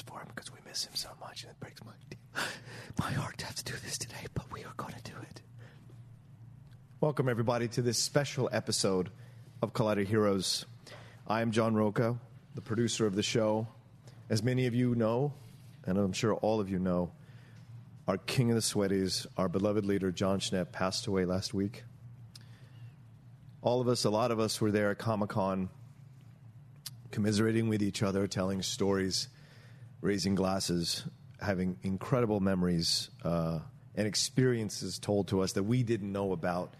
for him because we miss him so much, and it breaks my my heart to have to do this today, but we are going to do it. Welcome everybody to this special episode of Collider Heroes. I am John Rocco, the producer of the show. As many of you know, and I'm sure all of you know, our king of the sweaties, our beloved leader Jon Schnepp, passed away last week. All of us, a lot of us, were there at Comic Con, commiserating with each other, telling stories, raising glasses, having incredible memories uh, and experiences told to us that we didn't know about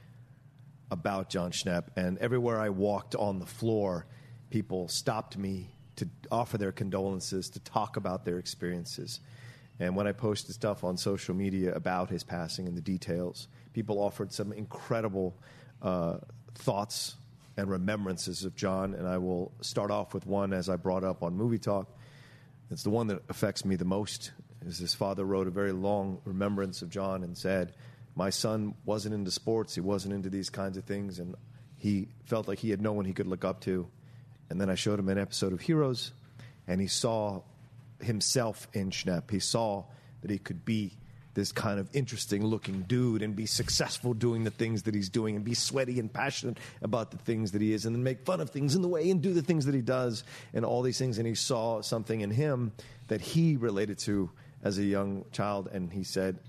about Jon Schnepp. And everywhere I walked on the floor, people stopped me to offer their condolences, to talk about their experiences. And when I posted stuff on social media about his passing and the details, people offered some incredible uh, thoughts and remembrances of John. And I will start off with one as I brought up on Movie Talk. It's the one that affects me the most. Is his father wrote a very long remembrance of John and said, "My son wasn't into sports. He wasn't into these kinds of things, and he felt like he had no one he could look up to." And then I showed him an episode of Heroes, and he saw himself in Schnepp. He saw that he could be this kind of interesting looking dude and be successful doing the things that he's doing and be sweaty and passionate about the things that he is and then make fun of things in the way and do the things that he does and all these things. And he saw something in him that he related to as a young child. And he said,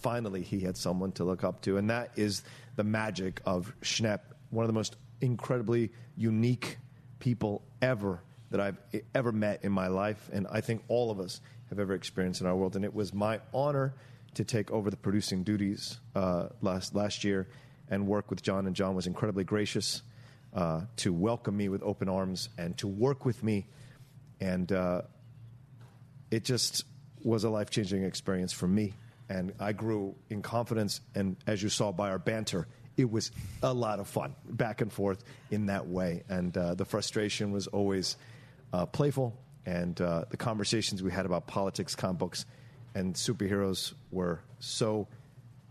finally, he had someone to look up to. And that is the magic of Schnepp, one of the most incredibly unique people ever that I've ever met in my life, and I think all of us have ever experienced in our world. And it was my honor to take over the producing duties uh, last last year and work with John. And John was incredibly gracious uh, to welcome me with open arms and to work with me, and uh, it just was a life changing experience for me. And I grew in confidence, and as you saw by our banter, it was a lot of fun back and forth in that way. And uh, the frustration was always uh, playful, and uh, the conversations we had about politics, comic books, and superheroes were so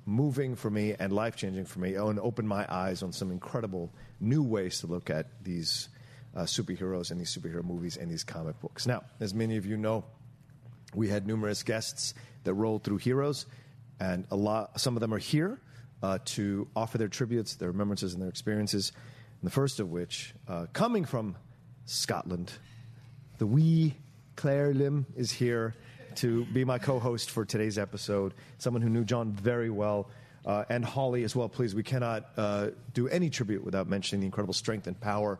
moving for me and life changing for me, and opened my eyes on some incredible new ways to look at these uh, superheroes and these superhero movies and these comic books. Now, as many of you know, we had numerous guests that rolled through Heroes, and a lot. Some of them are here uh, to offer their tributes, their remembrances, and their experiences. And the first of which, uh, coming from Scotland, the wee Claire Lim is here to be my co-host for today's episode. Someone who knew John very well. Uh, and Holly as well, please. We cannot uh, do any tribute without mentioning the incredible strength and power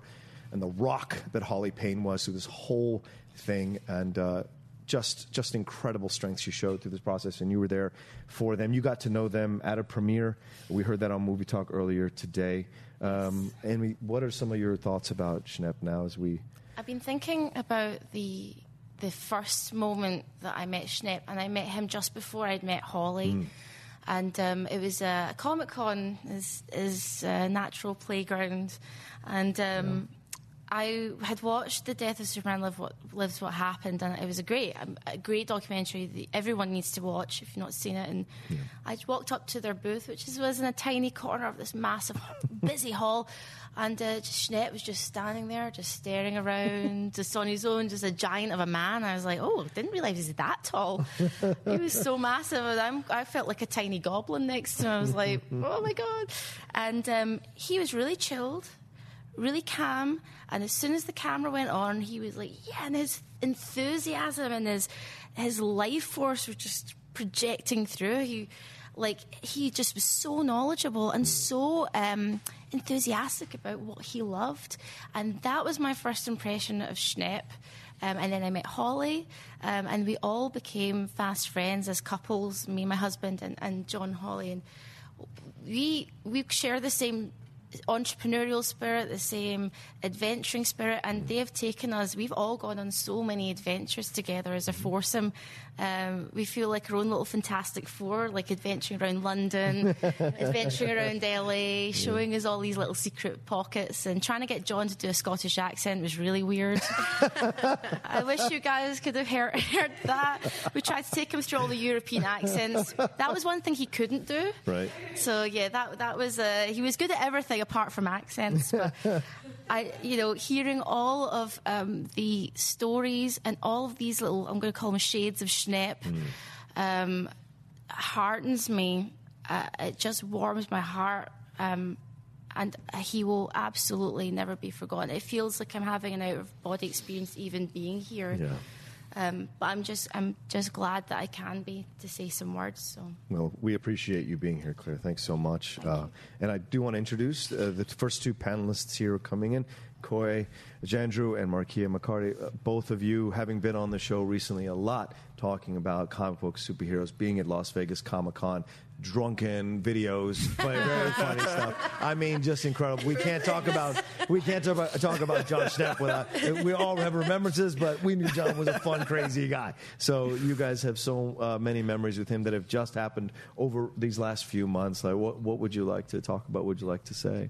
and the rock that Holly Payne was through this whole thing. And uh, just just incredible strength she showed through this process, and you were there for them. You got to know them at a premiere. We heard that on Movie Talk earlier today. Um, and we, what are some of your thoughts about Schnepp now as we? I've been thinking about the the first moment that I met Schnepp, and I met him just before I'd met Holly. Mm. And um, it was a Comic Con is is a natural playground, and um, I had watched The Death of Superman Live What, Lives What Happened, and it was a great, a great documentary that everyone needs to watch if you've not seen it. And yeah. I walked up to their booth, which was in a tiny corner of this massive, busy hall, and uh, just Schnepp was just standing there, just staring around, just on his own, just a giant of a man. I was like, oh, didn't realise he's that tall. he was so massive, and I'm, i felt like a tiny goblin next to him. I was like, oh my god! And um, he was really chilled really calm. And as soon as the camera went on, he was like, yeah, and his enthusiasm and his his life force was just projecting through. He like he just was so knowledgeable and so um, enthusiastic about what he loved, and that was my first impression of Schnepp. Um, and then I met Holly, um, and we all became fast friends as couples. Me, my husband, and, and Jon Holly, and we we share the same entrepreneurial spirit, the same adventuring spirit, and they have taken us. We've all gone on so many adventures together as a foursome. Um, we feel like our own little Fantastic Four, like adventuring around London, adventuring around LA, showing us all these little secret pockets, and trying to get John to do a Scottish accent was really weird. I wish you guys could have heard, heard, that. We tried to take him through all the European accents. That was one thing he couldn't do. Right. So yeah, that that was uh, he was good at everything apart from accents. But I, you know, hearing all of um, the stories and all of these little, I'm going to call them shades of Schnepp, um, heartens me. Uh, it just warms my heart. Um, and he will absolutely never be forgotten. It feels like I'm having an out of body experience even being here. Yeah. Um, but I'm just I'm just glad that I can be to say some words. So Well, we appreciate you being here, Claire. Thanks so much. Uh, and I do want to introduce uh, the first two panelists here coming in. Coy Jandreau and Markeia McCarty, uh, both of you having been on the show recently a lot, talking about comic book superheroes, being at Las Vegas Comic Con, drunken videos, play- very funny stuff. I mean, just incredible. We can't talk about we can't talk about, talk about Jon Schnepp without. We all have remembrances, but we knew John was a fun, crazy guy. So you guys have so uh, many memories with him that have just happened over these last few months. Like, what what would you like to talk about? Would you like to say?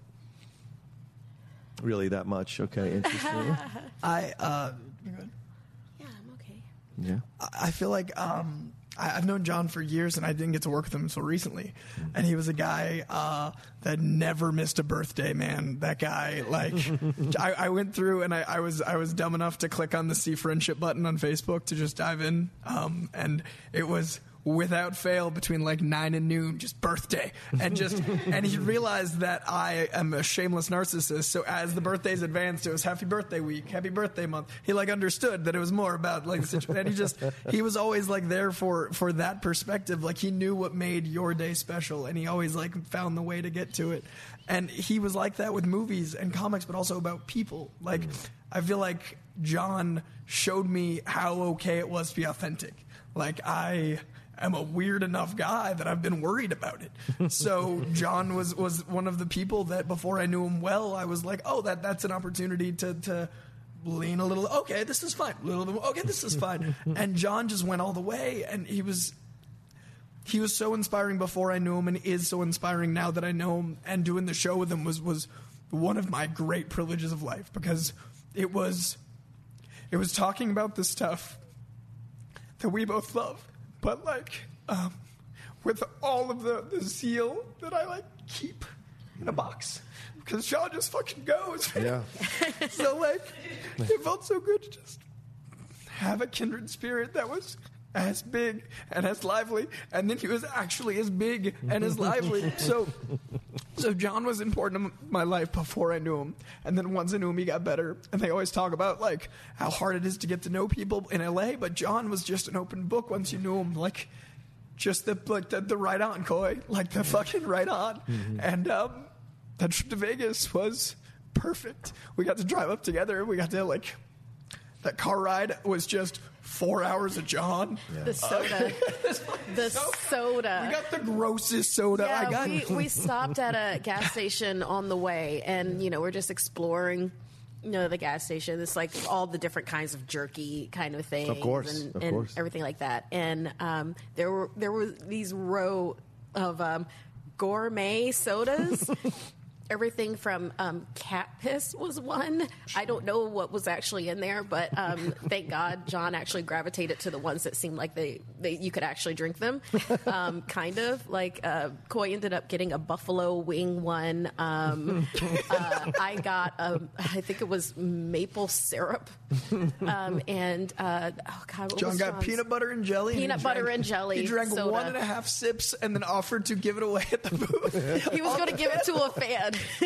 Really, that much? Okay, interesting. I uh, yeah, I'm okay. yeah. I feel like um, I, I've known John for years, and I didn't get to work with him until recently. And he was a guy uh, that never missed a birthday. Man, that guy. Like, I, I went through, and I, I was I was dumb enough to click on the see friendship button on Facebook to just dive in, um, and it was without fail between like nine and noon, just birthday, and just and he realized that I am a shameless narcissist. So as the birthdays advanced, it was happy birthday week, happy birthday month. He like understood that it was more about like the situation, and he just he was always like there for for that perspective. Like he knew what made your day special, and he always like found the way to get to it. And he was like that with movies and comics, but also about people. Like mm. I feel like John showed me how okay it was to be authentic. Like I am a weird enough guy that I've been worried about it. So John was was one of the people that before I knew him well, I was like, oh, that that's an opportunity to to lean a little. Okay, this is fine. A little bit. Okay, this is fine. and John just went all the way, and he was he was so inspiring before I knew him, and is so inspiring now that I know him. And doing the show with him was was one of my great privileges of life because it was it was talking about the stuff that we both love, but like um, with all of the, the zeal that I like keep in a box because Sean just fucking goes. Yeah. so like it felt so good to just have a kindred spirit that was as big and as lively, and then he was actually as big and as lively. So, so John was important in my life before I knew him, and then once I knew him, he got better. And they always talk about like how hard it is to get to know people in LA, but John was just an open book once you knew him. Like, just the like the, the right on Coy, like the fucking right on, and um, that trip to Vegas was perfect. We got to drive up together. We got to like that car ride was just four hours of John. The soda. the soda. We got the grossest soda I yeah, got. we, we stopped at a gas station on the way, and you know we're just exploring. You know the gas station. It's like all the different kinds of jerky kind of things, Of course, and, of and course. everything like that. And um, there were there were these row of um, gourmet sodas. Everything from um, cat piss was one. I don't know what was actually in there, but um, thank God John actually gravitated to the ones that seemed like they, they you could actually drink them. Um, kind of like uh, Coy ended up getting a buffalo wing one. Um, uh, I got um, I think it was maple syrup, um, and uh, oh God, what John got John's? peanut butter and jelly. and Peanut butter drank- and jelly He drank soda. one and a half sips and then offered to give it away at the booth. He was going to give it to a fan.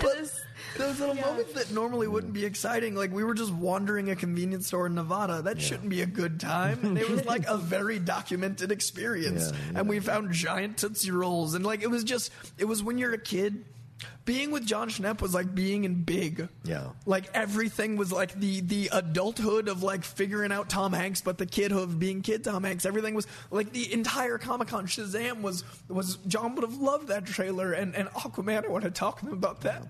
But It is- those little moments that normally wouldn't be exciting, like we were just wandering a convenience store in Nevada, that shouldn't be a good time. And it was like a very documented experience. Yeah, yeah. And we found giant Tootsie Rolls. And like it was just, it was when you're a kid. Being with Jon Schnepp was like being in big. Yeah. Like everything was like the the adulthood of like figuring out Tom Hanks, but the kidhood of being kid Tom Hanks. Everything was like the entire Comic Con Shazam was was John would have loved that trailer and, and Aquaman. I want to talk to him about that.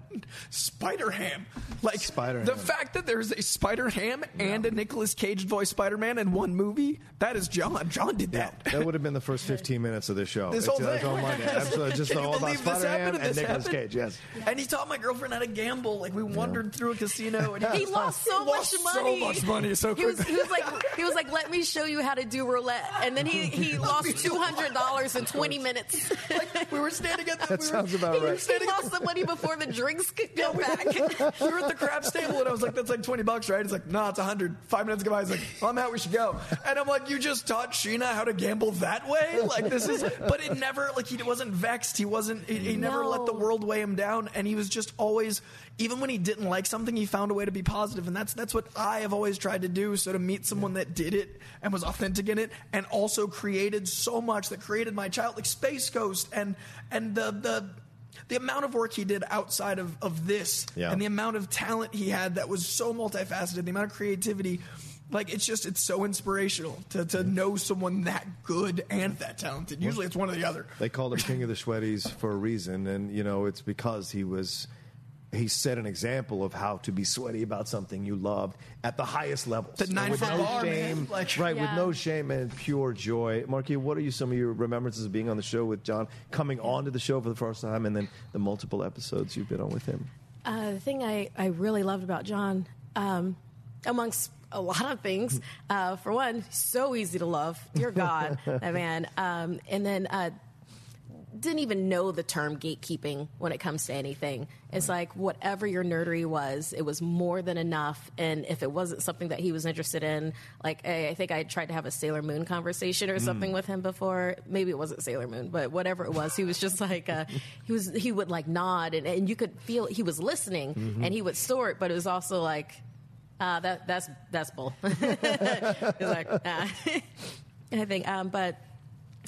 Spider Ham, like Spider-Ham. the fact that there's a Spider Ham and a Nicolas Cage voiced Spider Man in one movie. That is John. John did that. That would have been the first 15 minutes of the show. This It's- wall that's uh, thing. Absolutely. Just Can you all about happened and and Nicolas happened? Cage. Yes. And he taught my girlfriend how to gamble. Like we wandered through a casino, and He lost so much lost money. So much money so He was, he was like, he was like, let me show you how to do roulette, and then he he lost two hundred dollars in twenty minutes. like, we were standing at the. That we were, sounds about we right. he lost the money before the drinks could Yeah, come we, back. we were at the craps table, and I was like, "That's like twenty bucks, right?" He's like, "No, it's a hundred. Five minutes go by. He's like, well, "I'm out. We should go." And I'm like, "You just taught Sheena how to gamble that way? Like this is?" But it never like he wasn't vexed. He wasn't. He, he never let the world weigh him down, and he was just always. Even when he didn't like something, he found a way to be positive, and that's that's what I have always tried to do. So to meet someone that did it and was authentic in it, and also created so much that created my child, like Space Ghost, and and the the the amount of work he did outside of, of this Yeah. and the amount of talent he had that was so multifaceted, the amount of creativity, like it's just it's so inspirational to, to know someone that good and that talented. Usually it's one or the other. They called him King of the Sweaties for a reason, and you know it's because he was he set an example of how to be sweaty about something you loved at the highest levels. The nine with no bar, shame, man. Like- right? With no shame and pure joy. Marky, what are you some of your remembrances of being on the show with John, coming onto the show for the first time, and then the multiple episodes you've been on with him? Uh, the thing I, I really loved about John, um, amongst a lot of things, uh, for one, so easy to love. Dear God, that man. Um, and then uh, didn't even know the term gatekeeping when it comes to anything. It's like whatever your nerdery was, it was more than enough. And if it wasn't something that he was interested in, like I, I think I tried to have a Sailor Moon conversation or something with him before. Maybe it wasn't Sailor Moon, but whatever it was, he was just like uh, he was. He would like nod, and, and you could feel he was listening, and he would sort, but it was also like. Uh, that that's that's bull. it's like, uh, I think, um, but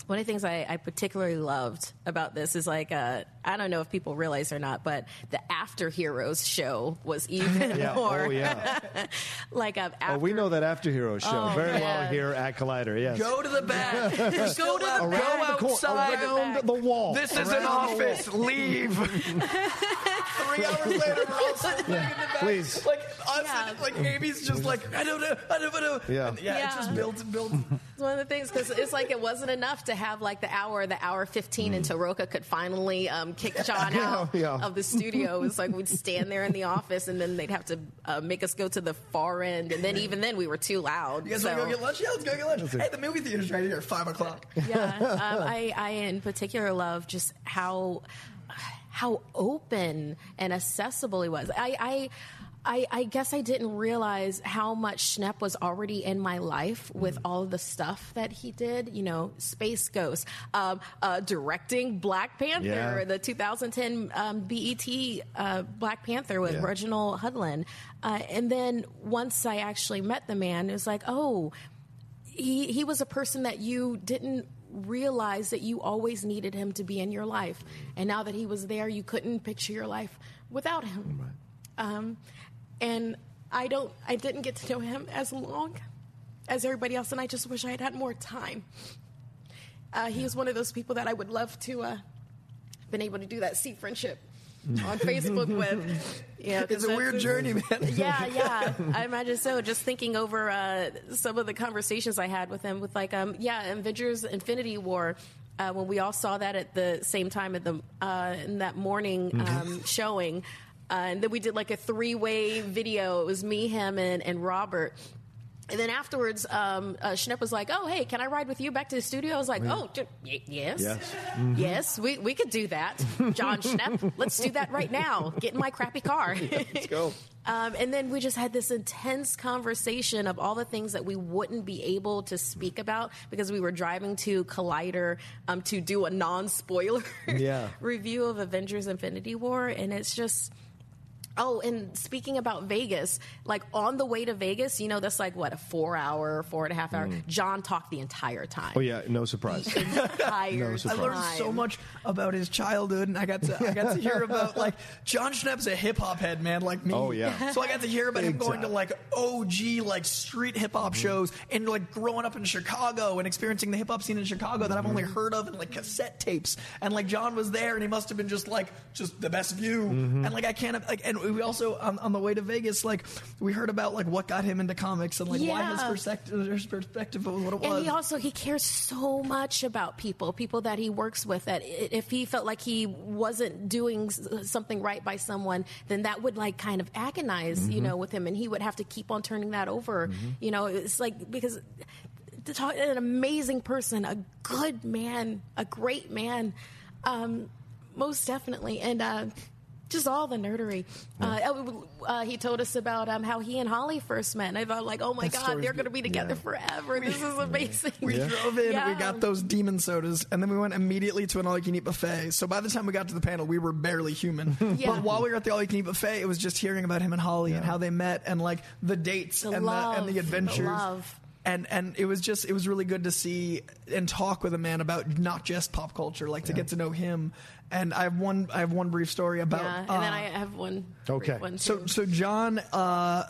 one of the things I, I particularly loved about this is like, uh, I don't know if people realize or not, but the After Heroes show was even Yeah. more Oh yeah. like um, after, oh, we know that After Heroes show Oh, very well here at Collider. Yes. Go to the back. Go to the around go the cor- outside. around the wall. This is an Around the office. Leave. Three hours later, we're all sitting in the back. Please. Like us, Yeah. and, like Amy's just like I don't know, I don't know. Yeah. And yeah, it just builds and builds. It's one of the things because it's like it wasn't enough to have like the hour, the hour fifteen until Roca could finally um, kick John out Yeah. of the studio. It was like we'd stand there in the office and then they'd have to uh, make us go to the far end, and then even then we were too loud. You guys so. want to go get lunch? Yeah, let's go get lunch. Hey, the movie theater's right here at five o'clock. yeah, um, I, I in particular love just how how open and accessible he was. I, I I, I guess I didn't realize how much Schnepp was already in my life with all of the stuff that he did. You know, Space Ghost, um, uh, directing Black Panther, Yeah. the 2010 um, BET uh, Black Panther with Yeah. Reginald Hudlin. Uh, and then once I actually met the man, it was like, oh, he he was a person that you didn't realize that you always needed him to be in your life, and now that he was there, you couldn't picture your life without him. Um, and I don't, I didn't get to know him as long as everybody else, and I just wish I had had more time. Uh, he was one of those people that I would love to uh, been able to do that see friendship on Facebook with. Yeah, 'cause It's a that's- weird journey, man. yeah, yeah. I imagine so. Just thinking over uh, some of the conversations I had with him, with like, um, yeah, Avengers: Infinity War. Uh, when we all saw that at the same time at the uh, in that morning um, showing, uh, and then we did like a three-way video. It was me, him, and, and Robert. And then afterwards, um, uh, Schnepp was like, "Oh, hey, can I ride with you back to the studio?" I was like, "Oh, d- y- yes, Yes. yes, we, we could do that, Jon Schnepp. Let's do that right now. Get in my crappy car." Let's go. Um, and then we just had this intense conversation of all the things that we wouldn't be able to speak about because we were driving to Collider um, to do a non-spoiler Yeah. review of Avengers: Infinity War, and it's just. Oh, and speaking about Vegas, like on the way to Vegas, you know, that's like what a four-hour, four and a half hour. Mm. John talked the entire time. Oh yeah, no surprise. entire No I learned so much about his childhood, and I got to I got to hear about like Jon Schnepp's a hip hop head, man, like me. Oh, yeah. So I got to hear about him going to like OG like street hip hop mm-hmm. shows and like growing up in Chicago and experiencing the hip hop scene in Chicago that I've only mm-hmm. heard of in like cassette tapes. And like John was there, and he must have been just like just the best view. Mm-hmm. And like I can't like and we also on, on the way to Vegas, like we heard about like what got him into comics and like why his perspective, his perspective of what it was. And he also he cares so much about people, people that he works with. That if he felt like he wasn't doing something right by someone, then that would like kind of agonize, you know, with him, and he would have to keep on turning that over. You know, it's like because talk an amazing person, a good man, a great man, um, most definitely, and. Uh, just all the nerdery. Uh, uh, he told us about um, how he and Holly first met, and I thought, like, oh my That god, they're going to be together Yeah. forever. This is amazing. We drove in, Yeah. we got those demon sodas, and then we went immediately to an all you can eat buffet. So by the time we got to the panel, we were barely human. Yeah. But while we were at the all you can eat buffet, it was just hearing about him and Holly and how they met and like the dates The and, the, and love, the the adventures. love. And and it was just it was really good to see and talk with a man about not just pop culture, like to get to know him. And I have one I have one brief story about Yeah, and uh, then I have one. Okay. brief One so so John uh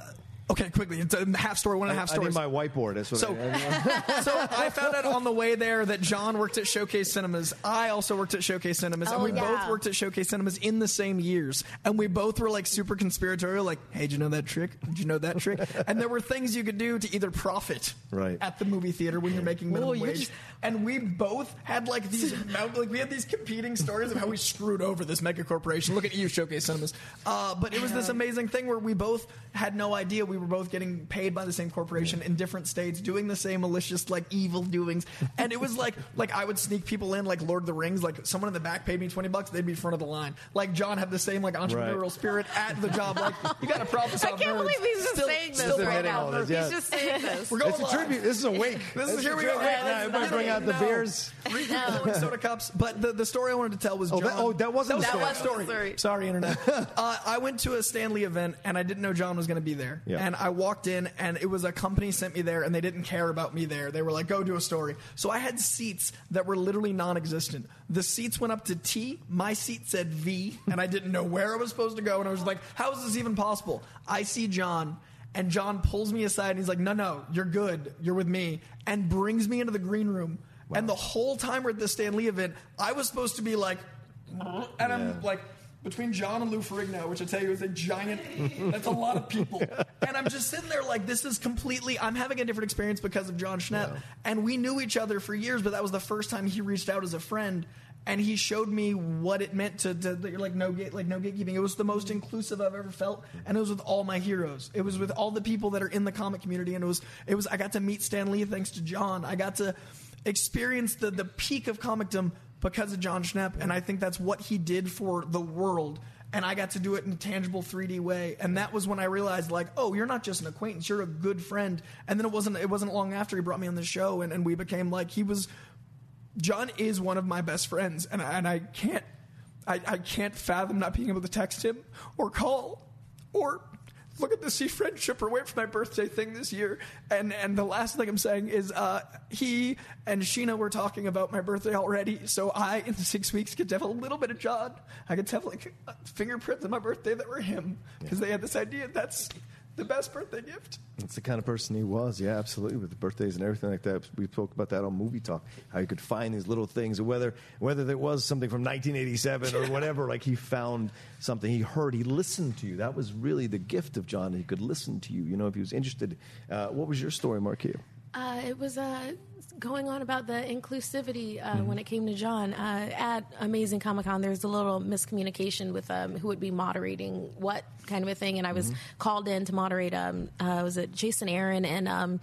okay quickly it's a half story one and a half story. I stories need my whiteboard. That's what So- I, so I found out on the way there that John worked at Showcase Cinemas. I also worked at Showcase Cinemas, and Oh, we yeah. both worked at Showcase Cinemas in the same years. And we both were like super conspiratorial, like, "Hey, did you know that trick? Did you know that trick?" and there were things you could do to either profit Right. at the movie theater when you're making minimum Well, you're wage. just- And we both had like these, mount- like we had these competing stories of how we screwed over this mega corporation. Look at you, Showcase Cinemas. Uh, but it was this amazing thing where we both had no idea we were both getting paid by the same corporation in different states, doing the same malicious, like evil doings. And it was like, like I would sneak people in, like Lord of the Rings. Like someone in the back paid me twenty bucks, they'd be in front of the line. Like John had the same like entrepreneurial Right. spirit at the job. Like you got a problem I can't nerds. believe he's just Still- saying this still right now. this, yeah. He's just saying this. We're going it's a tribute. This is a wake. This is here we go. tribute. Yeah, Yeah, everybody bring out the No. beers. refilling soda cups. But the, the story I wanted to tell was Oh, John. that- oh, that wasn't that the was story. That was the story. Sorry, internet. uh, I went to a Stan Lee event and I didn't know John was going to be there. Yeah. And I walked in and it was a company sent me there and they didn't care about me there. They were like, "Go do a story." So I had seats that were literally non-existent. The seats went up to T. My seat said V, and I didn't know where I was supposed to go. And I was like, "How is this even possible?" I see John. And John pulls me aside and he's like, No, no, you're good. You're with me. And brings me into the green room. And the whole time we're at the Stan Lee event, I was supposed to be like, and I'm like, between John and Lou Ferrigno, which I tell you is a giant, that's a lot of people. And I'm just sitting there like, this is completely, I'm having a different experience because of Jon Schnepp. And we knew each other for years, but that was the first time he reached out as a friend. And he showed me what it meant to, to that you're like no gate, like no gatekeeping. It was the most inclusive I've ever felt, and it was with all my heroes. It was with all the people that are in the comic community, and it was it was. I got to meet Stan Lee thanks to John. I got to experience the the peak of comicdom because of Jon Schnepp, and I think that's what he did for the world. And I got to do it in a tangible 3D way, and that was when I realized, like, oh, you're not just an acquaintance; you're a good friend. And then it wasn't it wasn't long after he brought me on the show, and, and we became like he was. John is one of my best friends, and I, and I can't I, I can't fathom not being able to text him or call or look at the see friendship or wait for my birthday thing this year. And and the last thing I'm saying is uh, he and Sheena were talking about my birthday already, so I in six weeks get to have a little bit of John. I get to have like fingerprints on my birthday that were him because they had this idea that's the best birthday gift. That's the kind of person he was. Yeah, absolutely. With the birthdays and everything like that. We spoke about that on Movie Talk. How he could find these little things, whether whether there was something from 1987 or whatever. like he found something. He heard. He listened to you. That was really the gift of John. He could listen to you. You know, if he was interested. Uh, what was your story, Markeia? Uh, it was uh, going on about the inclusivity uh, Mm-hmm. when it came to John. Uh, at Amazing Comic Con, there's a little miscommunication with um, who would be moderating what kind of a thing, and I was Mm-hmm. called in to moderate. Um, uh, was it Jason Aaron and. Um,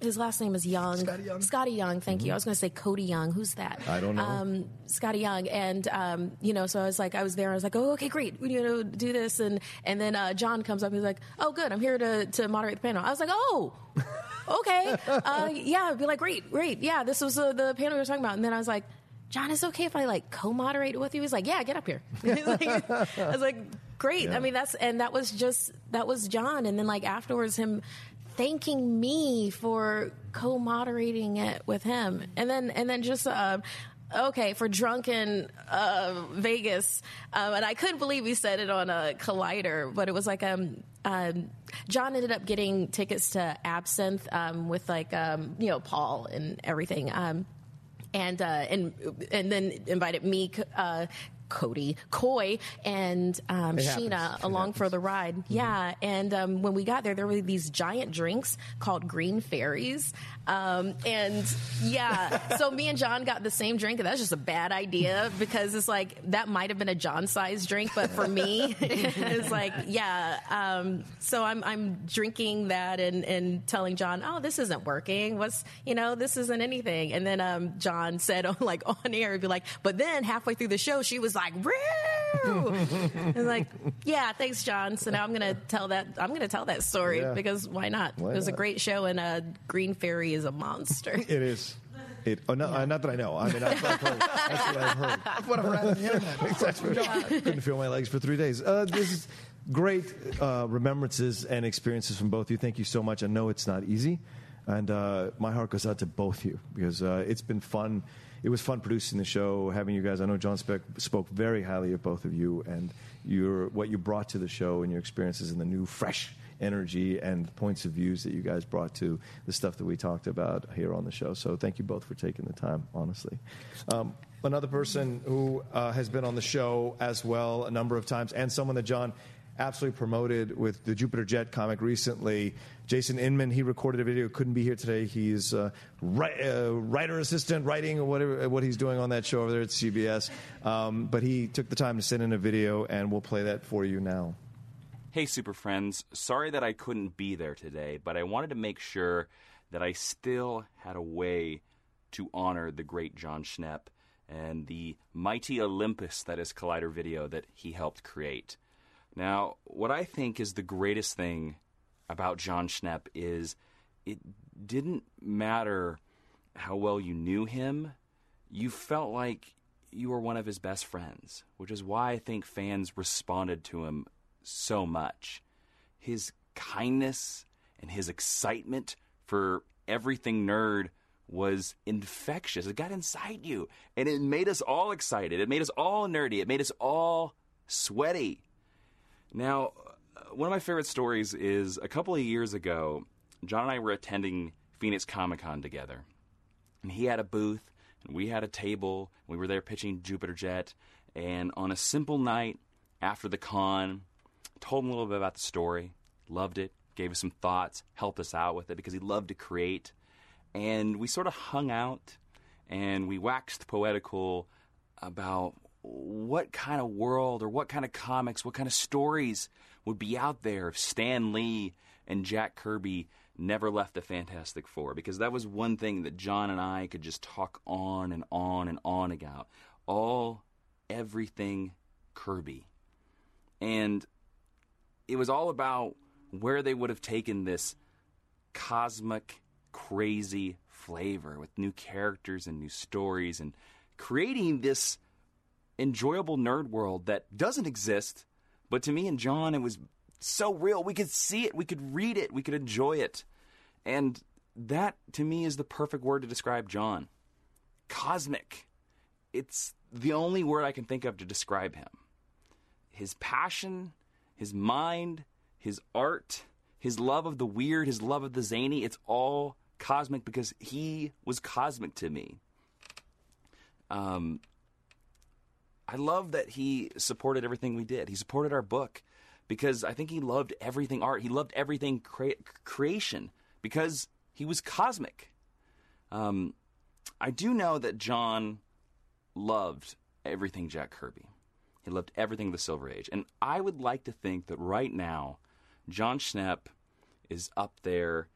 his last name is Young. Skottie Young. Skottie Young, thank you. I was going to say Cody Young. Who's that? Mm-hmm. I don't know. Um, Skottie Young, and um, you know, so I was like, I was there. I was like, oh, okay, great. We you know do this, and and then uh, John comes up. He's like, oh, good. I'm here to to moderate the panel. I was like, oh, okay, uh, yeah. I'd be like, great, great. Yeah, this was uh, the panel we were talking about. And then I was like, John, is it okay if I like co-moderate with you? He's like, yeah, get up here. Like- I was like, great. I mean, that's and that was just that was John. And then like afterwards, him thanking me for co-moderating it with him, and then and then just. Uh, Okay, for drunken uh, Vegas, um, and I couldn't believe he said it on a Collider, but it was like um, um, John ended up getting tickets to Absinthe um, with like um, you know Paul and everything, um, and uh, and and then invited me, uh, Cody, Coy, and um, Sheena happens. It along for happens. the ride. Yeah, and um, when we got there, there were these giant drinks called green fairies, um, and yeah, so me and John got the same drink, and that's just a bad idea because it's like that might have been a John-sized drink, but for me, it's like yeah. Um, so I'm I'm drinking that and and telling John, oh, this isn't working. What's you know this isn't anything, and then um, John said on like on air, be like, but then halfway through the show, she was like, "Woo!" and like, yeah, thanks, John. So now I'm gonna tell that I'm gonna tell that story Yeah. because why not? Why it was a great show, and a Green Fairy is a monster. It is. It, oh, no, uh, not that I know. I mean, I've, I've heard. That's what I've heard. What I've read on the internet. Couldn't feel my legs for three days. Uh, this is great uh, remembrances and experiences from both of you. Thank you so much. I know it's not easy, and uh, my heart goes out to both of you because uh, it's been fun. It was fun producing the show, having you guys. I know Jon Schnepp spoke very highly of both of you and your what you brought to the show and your experiences and the new, fresh energy and points of views that you guys brought to the stuff that we talked about here on the show. So thank you both for taking the time, honestly. Um, another person who uh, has been on the show as well a number of times, and someone that John absolutely promoted with the Jupiter Jet comic recently. Jason Inman, he recorded a video, couldn't be here today. He's uh, ri- uh, writer assistant, writing or whatever what he's doing on that show over there at CBS. Um, but he took the time to send in a video, and we'll play that for you now. Hey, Super Friends. Sorry that I couldn't be there today, but I wanted to make sure that I still had a way to honor the great Jon Schnepp and the mighty Olympus that is Collider Video that he helped create. Now, what I think is the greatest thing about Jon Schnepp is it didn't matter how well you knew him, you felt like you were one of his best friends, which is why I think fans responded to him so much. His kindness and his excitement for everything nerd was infectious. It got inside you, and it made us all excited. It made us all nerdy. It made us all sweaty. Now, uh, one of my favorite stories is a couple of years ago, John and I were attending Phoenix Comic Con together. And he had a booth, and we had a table. We were there pitching Jupiter Jet. And on a simple night after the con, told him a little bit about the story, loved it, gave us some thoughts, helped us out with it because he loved to create. And we sort of hung out and we waxed poetical about what kind of world or what kind of comics, what kind of stories would be out there if Stan Lee and Jack Kirby never left the Fantastic Four. Because that was one thing that John and I could just talk on and on and on about. All, everything Kirby. And it was all about where they would have taken this cosmic, crazy flavor with new characters and new stories and creating this enjoyable nerd world that doesn't exist. But to me and John, it was so real. We could see it, we could read it, we could enjoy it. And that, to me, is the perfect word to describe John cosmic. It's the only word I can think of to describe him. His passion, his mind, his art, his love of the weird, his love of the zany, it's all cosmic because he was cosmic to me. Um, I love that he supported everything we did. He supported our book because I think he loved everything art. He loved everything crea- creation because he was cosmic. Um, I do know that John loved everything Jack Kirby. He loved everything of the Silver Age. And I would like to think that right now, Jon Schnepp is up there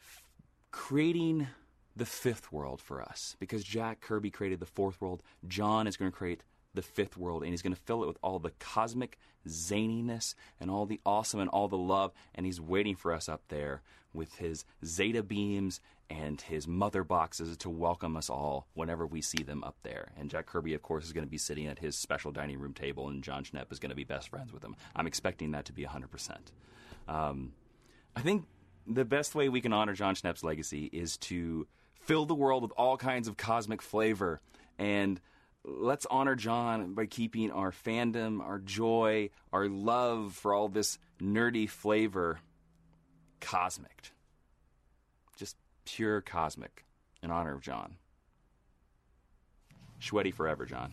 f- creating the fifth world for us because Jack Kirby created the fourth world. John is going to create the fifth world and he's going to fill it with all the cosmic zaniness and all the awesome and all the love. And he's waiting for us up there with his zeta beams and his mother boxes to welcome us all whenever we see them up there. And Jack Kirby, of course, is going to be sitting at his special dining room table, and Jon Schnepp is going to be best friends with him. I'm expecting that to be 100%. Um, I think the best way we can honor Jon Schnepp's legacy is to fill the world with all kinds of cosmic flavor. And let's honor John by keeping our fandom, our joy, our love for all this nerdy flavor cosmic. Pure cosmic in honor of John. Sweaty forever, John.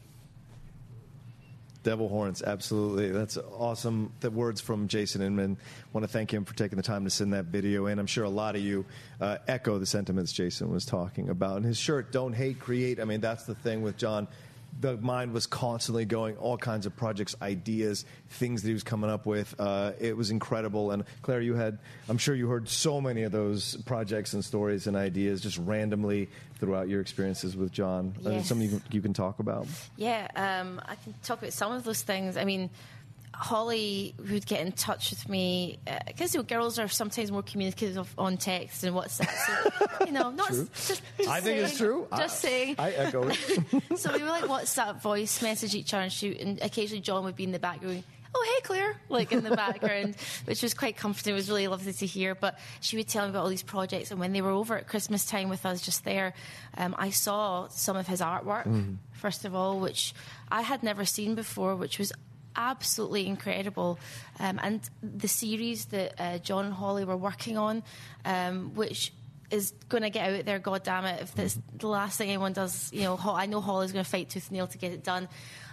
Devil horns, absolutely. That's awesome. The words from Jason Inman. Want to thank him for taking the time to send that video in. I'm sure a lot of you uh, echo the sentiments Jason was talking about. And his shirt, "Don't hate, create." I mean, that's the thing with John the mind was constantly going all kinds of projects ideas things that he was coming up with uh, it was incredible and claire you had i'm sure you heard so many of those projects and stories and ideas just randomly throughout your experiences with john Yes. something you can, you can talk about Yeah, um, I can talk about some of those things. I meing, Holly would get in touch with me because you know, girls are sometimes more communicative on text and WhatsApp. So, you know, not True. just, just i think it's true Just I, saying. i echo it so we were like WhatsApp voice message each other and shoot, and occasionally John would be in the background. going, Oh, hey, Claire, like in the background, which was quite comforting. It was really lovely to hear. But she would tell me about all these projects. And when they were over at Christmas time with us just there, um, I saw some of his artwork, first of all, which I had never seen before, which was absolutely incredible. Um, and the series that uh, John and Holly were working on, um, which is going to get out there, God damn it, if that's the last thing anyone does, you know, I know Holly's going to fight tooth and nail to get it done.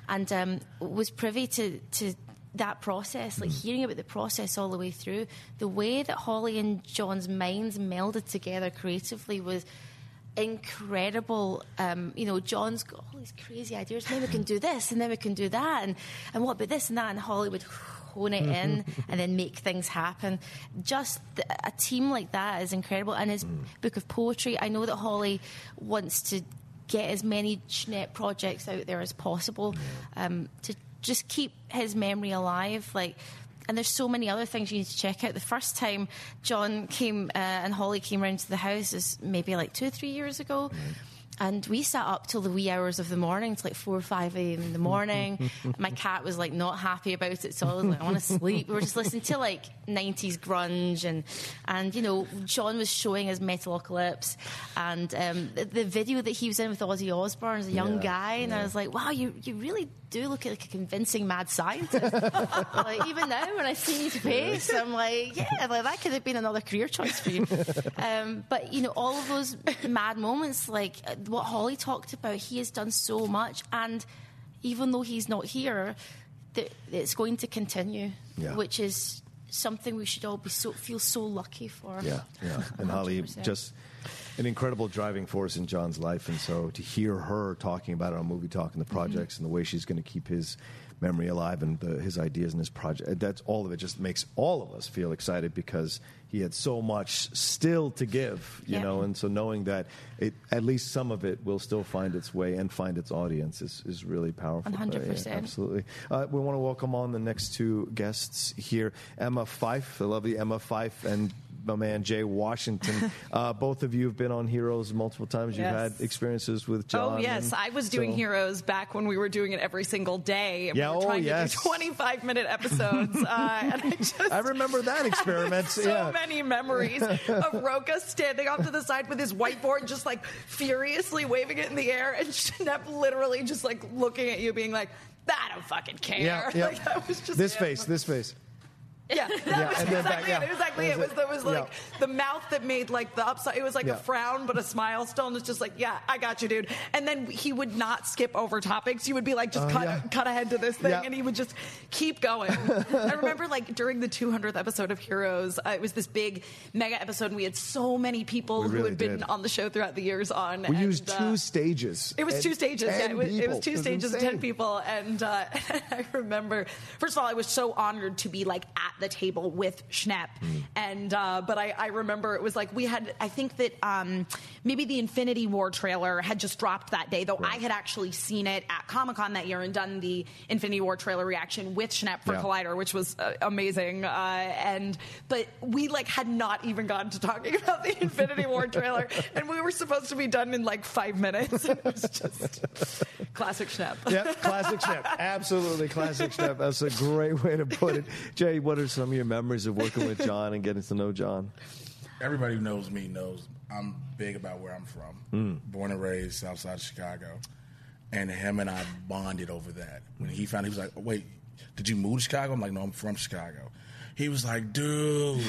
And um, was privy to, to that process, like hearing about the process all the way through. The way that Holly and John's minds melded together creatively was incredible. Um, you know, John's got all these crazy ideas. Maybe we can do this, and then we can do that, and and what about this and that? And Hollywood hone it in and then make things happen. Just the, a team like that is incredible. And his book of poetry, I know that Holly wants to get as many Schnepp projects out there as possible um, to just keep his memory alive. Like. And there's so many other things you need to check out. The first time John came uh, and Holly came round to the house is maybe like two or three years ago. And we sat up till the wee hours of the morning, to like four or five a.m. in the morning. My cat was like not happy about it, so I was like, I want to sleep. We were just listening to like '90s grunge, and and you know, John was showing his Metalocalypse, and um, the, the video that he was in with Ozzy Osbourne as a young Yeah, guy, and I was like, wow, you you really do look like a convincing mad scientist. like even now, when I see his face, I'm like, yeah, like that could have been another career choice for you. Um, but you know, all of those mad moments, like what Holly talked about, he has done so much, and even though he's not here, th- it's going to continue, Yeah. which is something we should all be so feel so lucky for. Yeah, yeah. And Holly 100%. just an incredible driving force in John's life. And so to hear her talking about it on Movie Talk and the projects mm-hmm. and the way she's going to keep his memory alive and the, his ideas and his project, that's all of it just makes all of us feel excited because he had so much still to give, you Yeah. know. And so knowing that it, at least some of it will still find its way and find its audience is, is really powerful. 100%. Absolutely. Uh, we want to welcome on the next two guests here Emma Fyffe, the lovely Emma Fyffe, and my man Jay Washington. uh, both of you have been on Heroes multiple times. You've Yes. had experiences with John. Oh yes, I was doing so- Heroes back when we were doing it every single day. And Yeah, we were oh, trying yes. to do 25 minute episodes. uh, and I just I remember that experiment. so yeah. many memories of Roca standing off to the side with his whiteboard, just like furiously waving it in the air, and Schnepp literally just like looking at you, being like, "I don't fucking care." Yeah, yeah. Like, that was just this it. face, this face. Yeah, that Yeah, was and then back- exactly yeah. it. Exactly That it. was was, there was like Yeah. the mouth that made like the upside. It was like Yeah. a frown, but a smile still. And it's just like, yeah, I got you, dude. And then he would not skip over topics. You would be like, just Oh, cut yeah. cut ahead to this thing, Yeah. and he would just keep going. I remember like during the 200th episode of Heroes, uh, it was this big mega episode, and we had so many people We who really had been on the show throughout the years. On We and, used uh, two stages. it was and two stages. Yeah, it was, it was two It was stages, insane. ten people, and uh, I remember. First of all, I was so honored to be like at the table with Schnepp, Mm. and uh, but I, I remember it was like we had. I think that um, maybe the Infinity War trailer had just dropped that day, though I had actually seen it at Comic Con that year and done the Infinity War trailer reaction with Schnepp for Yeah. Collider, which was uh, amazing. Uh, and but we like had not even gotten to talking about the Infinity War trailer, and we were supposed to be done in like five minutes. It was just classic Schnepp. Yep, classic Schnepp. Absolutely classic Schnepp. That's a great way to put it. Jay, what are some of your memories of working with John and getting to know John? Everybody who knows me knows I'm big about where I'm from. Hmm. Born and raised south side of Chicago. And him and I bonded over that. When he found he was like, wait, did you move to Chicago? I'm like, no, I'm from Chicago. He was like, dude,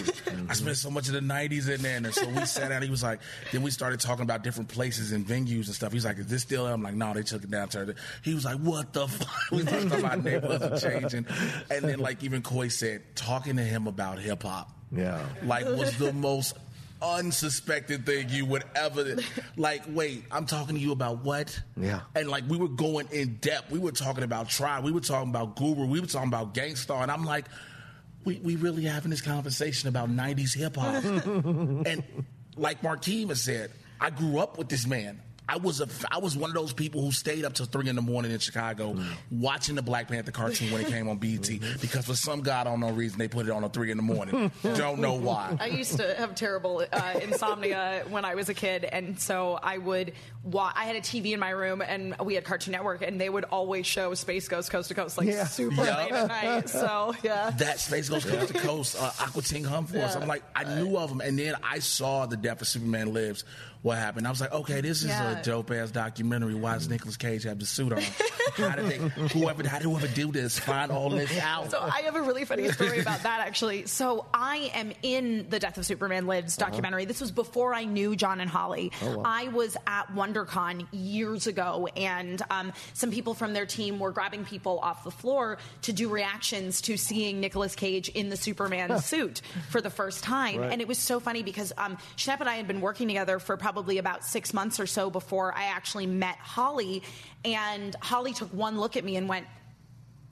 I spent so much of the 90s in there. And so we sat down. He was like, then we started talking about different places and venues and stuff. He's like, is this still? I'm like, no, they took it down. Turned it. He was like, what the fuck? We talking about neighborhoods changing. And then, like, even Coy said, talking to him about hip hop. Yeah. Like, was the most unsuspected thing you would ever like wait i'm talking to you about what Yeah. and like we were going in depth we were talking about tribe we were talking about guru we were talking about Gang Starr and i'm like we, we really having this conversation about 90s hip-hop and like has said i grew up with this man I was a I was one of those people who stayed up till three in the morning in Chicago watching the Black Panther cartoon when it came on BET because for some god unknown reason they put it on at three in the morning. Don't know why. I used to have terrible uh, insomnia when I was a kid, and so I would. Wa- I had a TV in my room, and we had Cartoon Network, and they would always show Space Ghost Coast to Coast like Yeah. super Yeah. late at night. So yeah, that Space Ghost Coast to Coast, uh, Aqua Teen Hum Force. Yeah. I'm like, I knew of them, and then I saw the death of Superman Lives. What happened? I was like, okay, this is Yeah. a dope ass documentary. Why does Nicolas Cage have the suit on? How did they? Whoever? How did whoever do this find all this out? So I have a really funny story about that actually. So I am in the Death of Superman Lives documentary. This was before I knew John and Holly. I was at WonderCon years ago, and um, some people from their team were grabbing people off the floor to do reactions to seeing Nicolas Cage in the Superman suit for the first time. Right. And it was so funny because um, Schnepp and I had been working together for probably about six months or so before I actually met Holly. And Holly took one look at me and went,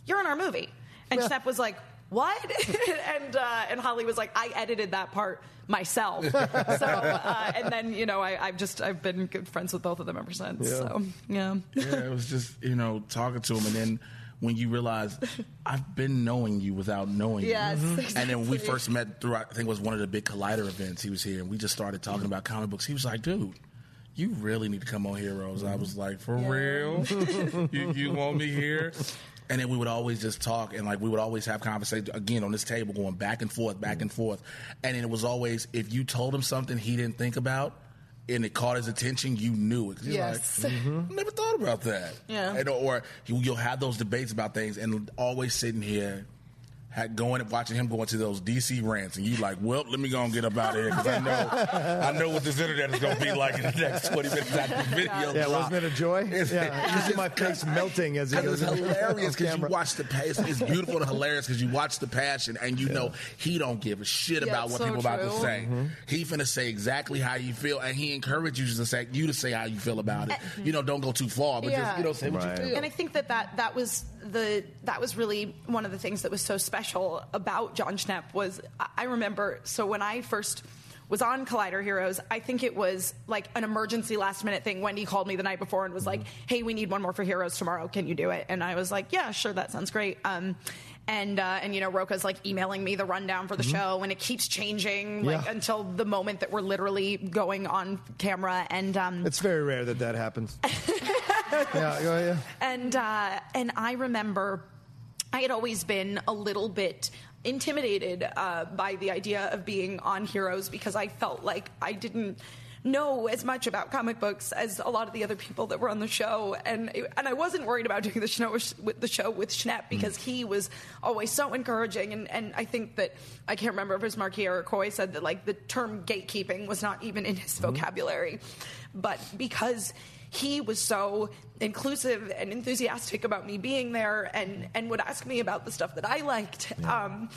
you're in our movie. And Schnepp was like, what? and uh, and Holly was like, I edited that part myself. so uh, and then you know I, I've just I've been good friends with both of them ever since. So yeah. yeah, it was just you know talking to him, and then when you realize I've been knowing you without knowing Yes, you, Mhm. and then we first met through I think it was one of the big Collider events. He was here, and we just started talking about comic books. He was like, dude. You really need to come on Heroes. I was like, for real? you, you want me here? And then we would always just talk, and like we would always have conversation again on this table, going back and forth, back and forth. And then it was always if you told him something he didn't think about, and it caught his attention, you knew it. 'Cause he's Yes. like, mm-hmm. I never thought about that. Yeah. And, or you- you'll have those debates about things, and always sitting here. Had going and watching him go into those DC rants, and you like, well, let me go and get up out of here because I know, I know what this internet is going to be like in the next twenty minutes after the video. Yeah, drop. wasn't it a joy? It's- yeah, you see my face melting as he goes it's hilarious because you watch the passion. It's beautiful and hilarious because you watch the passion and you know he don't give a shit Yeah, about what so people about to say. Mm-hmm. He finna say exactly how you feel, and he encourages you to say you to say how you feel about it. You know, don't go too far, but Yeah. just you know say what you feel. And I think that, that that was the that was really one of the things that was so special about Jon Schnepp was I- remember so when I first was on Collider Heroes, I think it was like an emergency last minute thing. Wendy called me the night before and was like, "Hey, we need one more for Heroes tomorrow. Can you do it?" And I was like, "Yeah, sure, that sounds great." Um, and uh, and you know, Roka's like emailing me the rundown for the show, and it keeps changing like Yeah. until the moment that we're literally going on camera. And um, It's very rare that that happens. yeah, yeah, yeah. and uh, and I remember I had always been a little bit intimidated uh, by the idea of being on Heroes because I felt like I didn't know as much about comic books as a lot of the other people that were on the show. And and I wasn't worried about doing the show with the show with Schnepp because he was always so encouraging. And and I think that I can't remember if it was Markeia or Coy said that like the term gatekeeping was not even in his vocabulary. But because he was so inclusive and enthusiastic about me being there and, and would ask me about the stuff that I liked. Um,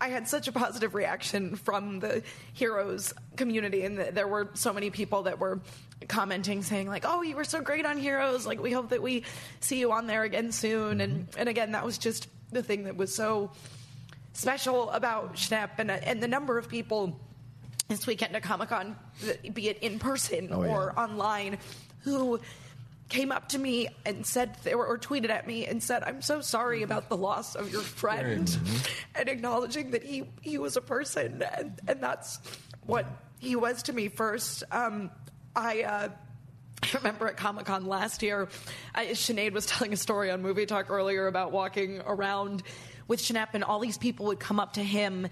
I had such a positive reaction from the heroes community, and th- there were so many people that were commenting, saying like, "Oh, you were so great on Heroes! Like, we hope that we see you on there again soon." And and again, that was just the thing that was so special about Schnepp and and the number of people this weekend at Comic Con, be it in person Oh, yeah. or online, who came up to me and said or, tweeted at me and said, "I'm so sorry about the loss of your friend," and acknowledging that he he was a person and and that's what he was to me first. Um, I. Uh, I remember at Comic Con last year, I, Sinead was telling a story on Movie Talk earlier about walking around with Schnepp, and all these people would come up to him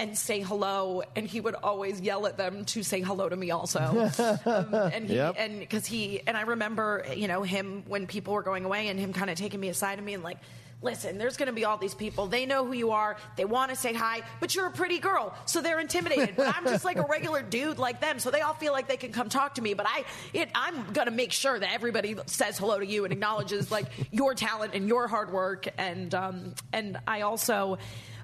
and say hello, and he would always yell at them to say hello to me also. um, and he, Yep. and because he and I remember, you know, him when people were going away, and him kind of taking me aside of me and being like. listen, there's going to be all these people. They know who you are. They want to say hi, but you're a pretty girl, so they're intimidated. But I'm just like a regular dude like them, so they all feel like they can come talk to me. But I, it, I'm going to make sure that everybody says hello to you and acknowledges like your talent and your hard work. And um, and I also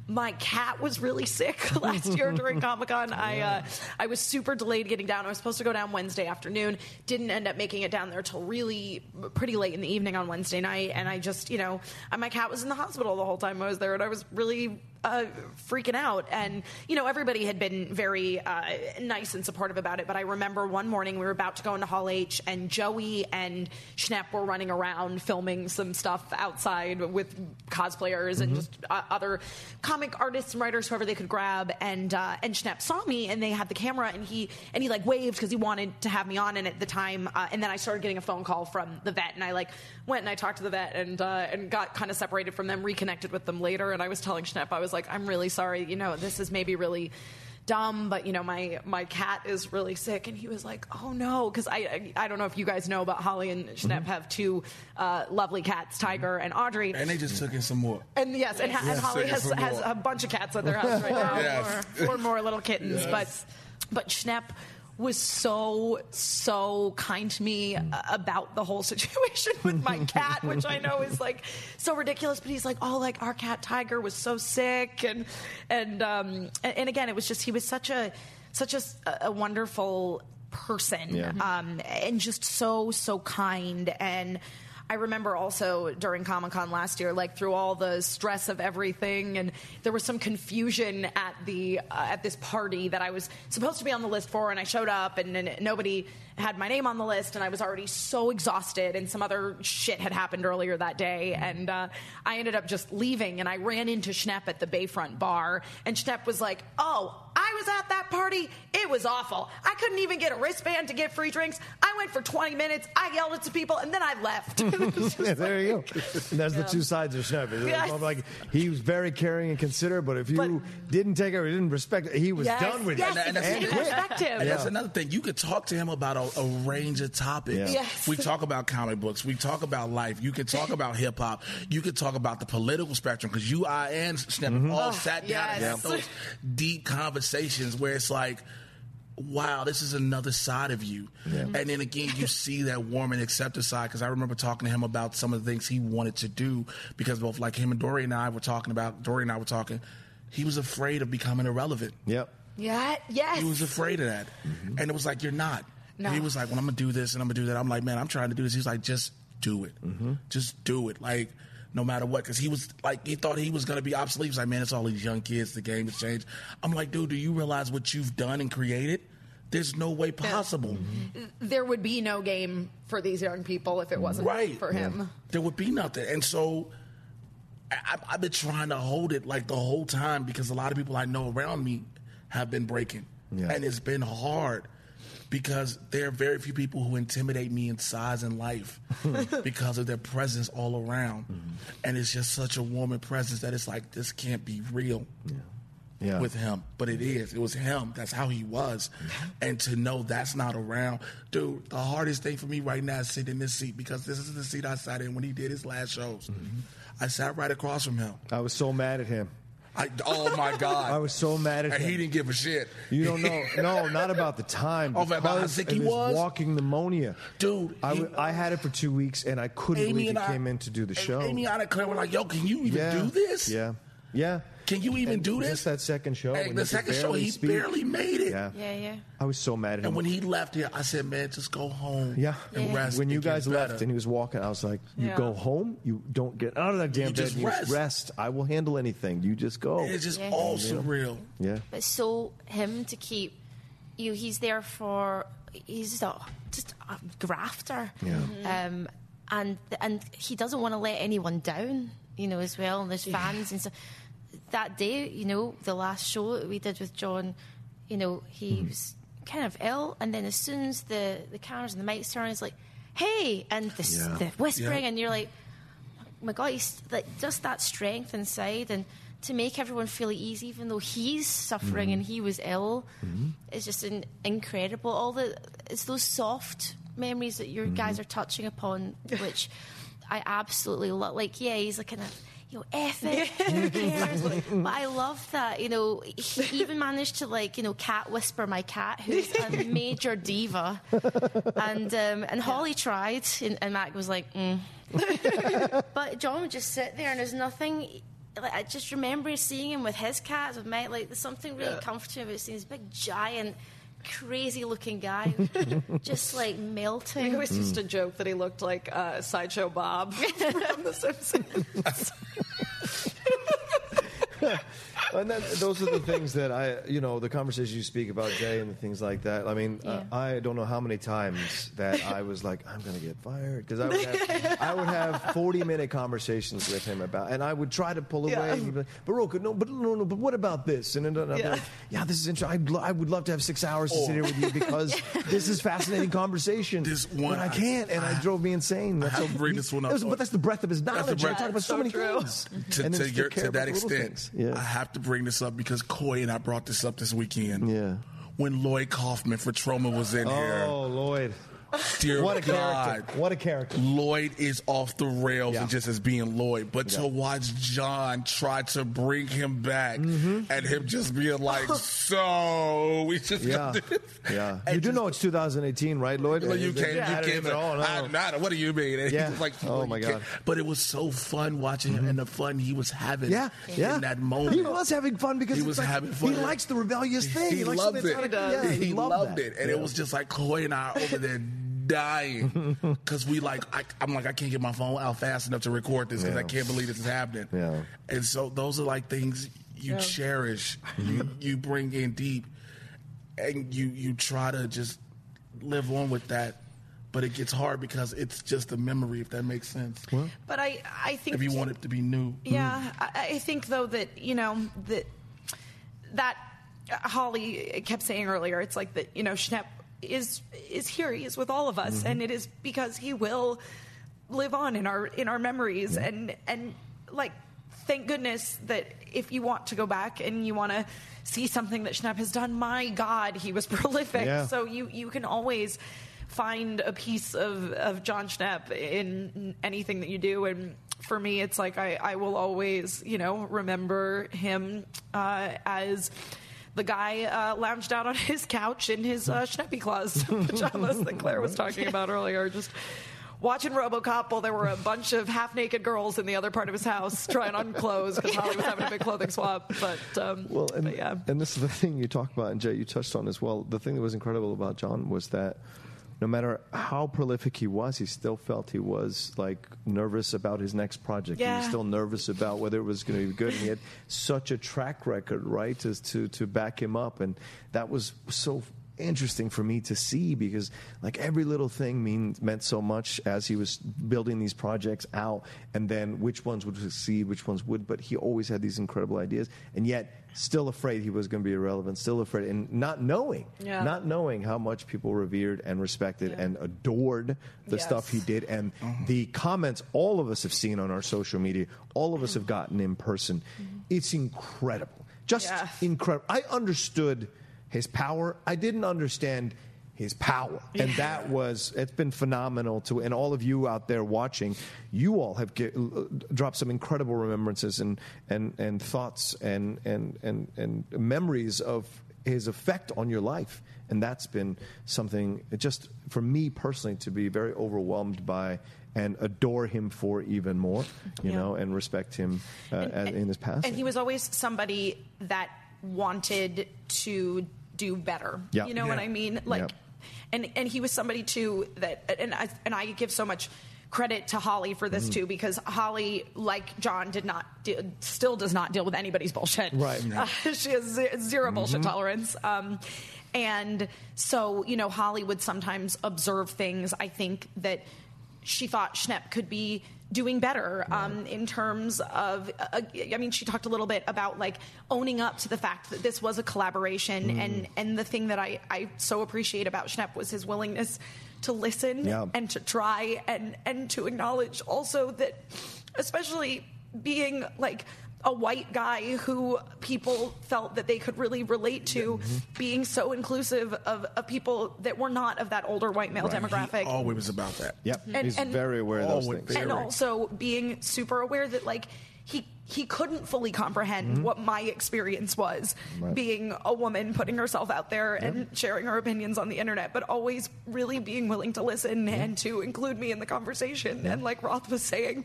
my cat was really sick last year during Comic Con. I uh, I was super delayed getting down. I was supposed to go down Wednesday afternoon. Didn't end up making it down there till really pretty late in the evening on Wednesday night. And I just, you know, my cat was in the hospital the whole time I was there, and I was really uh, freaking out. And, you know, everybody had been very uh, nice and supportive about it. But I remember one morning we were about to go into Hall H, and Joey and Schnepp were running around filming some stuff outside with cosplayers and just uh, other comic artists and writers, whoever they could grab. And uh, and Schnepp saw me, and they had the camera, and he and he like waved because he wanted to have me on. And at the time, uh, and then I started getting a phone call from the vet, and I like went and I talked to the vet and uh, and got kind of separated from them, reconnected with them later. And I was telling Schnepp, I was like, I'm really sorry. You know, this is maybe really dumb, but you know, my my cat is really sick, and he was like, "Oh no," because I, I I don't know if you guys know, but Holly and Schnepp have two uh, lovely cats, Tiger and Audrey. And they just took in some more. And yes, and, and Holly has, has a bunch of cats at their house right now, Yes. four, four more little kittens. But but Schnepp was so so kind to me about the whole situation with my cat, which I know is like so ridiculous. But he's like, oh, like our cat Tiger was so sick, and and um and, and again, it was just he was such a such a, a wonderful person Yeah. um, and just so so kind and I remember also during Comic Con last year, like through all the stress of everything, and there was some confusion at the uh, at this party that I was supposed to be on the list for, and I showed up, and, and nobody had my name on the list, and I was already so exhausted, and some other shit had happened earlier that day, and uh, I ended up just leaving, and I ran into Schnepp at the Bayfront bar, and Schnepp was like, "Oh, I was at that party. It was awful. I couldn't even get a wristband to get free drinks. I went for 20 minutes. I yelled at some people, and then I left." It was just Yeah, there you go. And that's the two sides of Schnepp. Yes. Like he was very caring and considerate, but if you But- didn't take it or didn't respect it, he was Yes, done with yes, it. And that's- it's and- And that's another thing. You could talk to him about a, a range of topics. Yeah. Yes. We talk about comic books. We talk about life. You could talk about hip hop. You could talk about the political spectrum because you, I, and Schnepp Mm-hmm. all sat down yes. and had those deep conversations where it's like, wow, this is another side of you. And then again, you see that warm and accepting side because I remember talking to him about some of the things he wanted to do because both like him and Dory and I were talking about, Dory and I were talking, he was afraid of becoming irrelevant. Yep. Yeah, yes. He was afraid of that. And it was like, you're not. No. He was like, well, I'm going to do this and I'm going to do that. I'm like, man, I'm trying to do this. He's like, just do it. Mm-hmm. Just do it. Like, no matter what. Because he was like, he thought he was going to be obsolete. He was like, man, it's all these young kids. The game has changed. I'm like, dude, do you realize what you've done and created? There's no way possible. Mm-hmm. there would be no game for these young people if it wasn't Right. for him. There would be nothing. And so I, I- I've been trying to hold it like the whole time because a lot of people I know around me have been breaking. Yeah. And it's been hard because there are very few people who intimidate me in size and life because of their presence all around. Mm-hmm. And it's just such a warm presence that it's like, this can't be real Yeah. with him, but it is. It was him. That's how he was. And to know that's not around, dude, the hardest thing for me right now is sitting in this seat because this is the seat I sat in when he did his last shows. Mm-hmm. I sat right across from him. I was so mad at him. I, oh my God. I was so mad at and him. he didn't give a shit. You don't know. No, not about the time. Oh, about how sick he was? Walking pneumonia. Dude, I, he- I had it for two weeks, and I couldn't Amy believe he I came in to do the show. Amy and I Claire were like, yo, can you even yeah. do this? Yeah. Yeah. Can you even And do this? That second show. Hey, when the second show, he speak. barely made it. Yeah. Yeah, yeah. I was so mad at him. And when he left here, I said, man, just go home. yeah. And rest. When you and get guys better. left and he was walking, I was like, "You Yeah. go home. You don't get out of that damn You bed. just and you rest. rest. I will handle anything. You just go." It's just Yeah. all surreal. yeah. But so him to keep you, he's there for he's a, just a grafter. Yeah. Um, and and he doesn't want to let anyone down, you know, as well. And there's fans and so that day, you know, the last show that we did with John, you know, he mm-hmm. was kind of ill, and then as soon as the the cameras and the mics turn, he's like, "Hey," and the, Yeah. the whispering, Yeah. and you're like, "Oh my God, he's like just that strength inside and to make everyone feel at ease, even though he's suffering and mm-hmm. he was ill, mm-hmm. is just an, incredible. All the it's those soft memories that your guys are touching upon, which I absolutely love. Like, yeah, he's like kind of. You know, F it, who cares? but I love that, you know, he even managed to like, you know, cat whisper my cat, who's a major diva. And um, and Holly tried, and, and Mac was like, mm. but John would just sit there, and there's nothing. Like, I just remember seeing him with his cats, with Meg. Like, there's something really comforting about seeing this big, giant, crazy-looking guy, just like melting. It was just a joke that he looked like uh, Sideshow Bob from The Simpsons. and then those are the things that I, you know, the conversations you speak about Jay and the things like that. I mean, uh, I don't know how many times that I was like, I'm going to get fired because I would have, I would have 40 minute conversations with him about, and I would try to pull away. Yeah. And like, but Roka, no, but no, no, but what about this? And then I'd be Yeah. like, yeah, this is interesting. I'd lo- I would love to have six hours to sit here with you because this is fascinating conversation. This one- but I can't, and it drove me insane. That's have to bring this one up. Was- but that's the breadth of his the knowledge. I breadth. talk about so, So many true. things. to, to, your, to that extent. Yeah. I have to bring this up because Coy and I brought this up this weekend. Yeah. When Lloyd Kaufman for Troma was in oh, here. Oh, Lloyd. Dear What a God. character. What a character. Lloyd is off the rails Yeah. and just as being Lloyd, but to watch John try to bring him back mm-hmm. and him just being like, "So we just Yeah. got this." Yeah. You do just- know it's 2018, right, Lloyd? Well, you can't. Yeah, you don't can't. even no. I, not, what do you mean? And Yeah. he like, Oh, well, my God. can't. But it was so fun watching him mm-hmm. and the fun he was having. Yeah, yeah. In that moment, He was having fun because He was like- having fun. He likes the rebellious thing. He, likes loved it. that's Yeah, he loved loved it, and Yeah. it was just like Chloe and I over there dying because we like. I, I'm like, I can't get my phone out fast enough to record this because Yeah. I can't believe this is happening. Yeah. And so those are like things you cherish, you you bring in deep, and you you try to just live on with that. But it gets hard because it's just a memory, if that makes sense. But I, I think if you want it to be new, Yeah, I, I think though that you know that that uh, Holly kept saying earlier. It's like that you know Schnepp is is here. He is with all of us, and it is because he will live on in our in our memories. And and like thank goodness that if you want to go back and you want to see something that Schnepp has done, my God, he was prolific. Yeah. So you you can always find a piece of, of Jon Schnepp in anything that you do. And for me, it's like I, I will always, you know, remember him uh, as the guy uh, lounged out on his couch in his uh, Schneppy claws pajamas that Claire was talking about earlier. Just watching RoboCop while there were a bunch of half-naked girls in the other part of his house trying on clothes because Holly was having a big clothing swap. But, um, Well, and, but yeah. and this is the thing you talk about, and Jay, you touched on as well. The thing that was incredible about John was that no matter how prolific he was, he still felt he was like nervous about his next project. He was still nervous about whether it was going to be good. And he had such a track record, right, to, to to back him up, and that was so interesting for me to see because like every little thing mean, meant so much as he was building these projects out and then which ones would succeed which ones would but he always had these incredible ideas. And yet still afraid he was going to be irrelevant still afraid and not knowing Yeah. not knowing how much people revered and respected and adored the Yes. stuff he did. And mm-hmm. the comments all of us have seen on our social media all of us have gotten in person. Mm-hmm. It's incredible. Just Yeah. incredible i understood his power. I didn't understand his power. And that was it's been phenomenal to and all of you out there watching you all have get, dropped some incredible remembrances and and and thoughts and and and and memories of his effect on your life. And that's been something just for me personally to be very overwhelmed by and adore him for even more you Yeah. know and respect him uh, as, in his past. And he was always somebody that wanted to do better. Yeah. You know what I mean? Like, Yeah. and and he was somebody too that, and I and I give so much credit to Holly for Mm-hmm. this too because Holly, like John, did not de- still does not deal with anybody's bullshit. Right. Uh, she has 0 bullshit Mm-hmm. tolerance. Um, and so, you know, Holly would sometimes observe things. I think that she thought Schnepp could be doing better um, in terms of. Uh, I mean, she talked a little bit about like owning up to the fact that this was a collaboration, Mm. and and the thing that I I so appreciate about Schnepp was his willingness to listen Yeah. and to try and and to acknowledge also that, especially being like a white guy who people felt that they could really relate to mm-hmm. being so inclusive of, of people that were not of that older white male demographic He always was about that. yep. And- he's and- very aware of those things. very and also being super aware that like he he couldn't fully comprehend what my experience was being a woman putting herself out there and sharing her opinions on the internet but always really being willing to listen and to include me in the conversation. And like roth was saying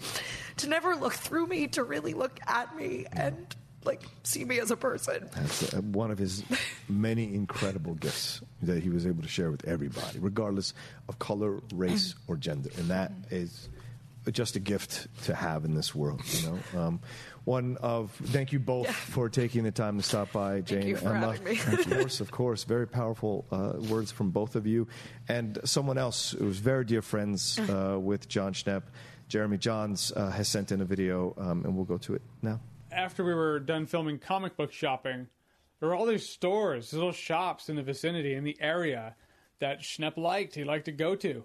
to never look through me to really look at me and like see me as a person. That's uh, one of his many incredible gifts that he was able to share with everybody, regardless of color, race, or gender. And that is just a gift to have in this world, you know. Um, one of thank you both for taking the time to stop by, Jane. you for Emma. having me. of course, of course, very powerful uh, words from both of you, and someone else who was very dear friends uh, with Jon Schnepp, Jeremy Jahns, uh, has sent in a video, um, and we'll go to it now. after we were done filming comic book shopping, there were all these stores, these little shops in the vicinity, in the area that Schnepp liked. He liked to go to.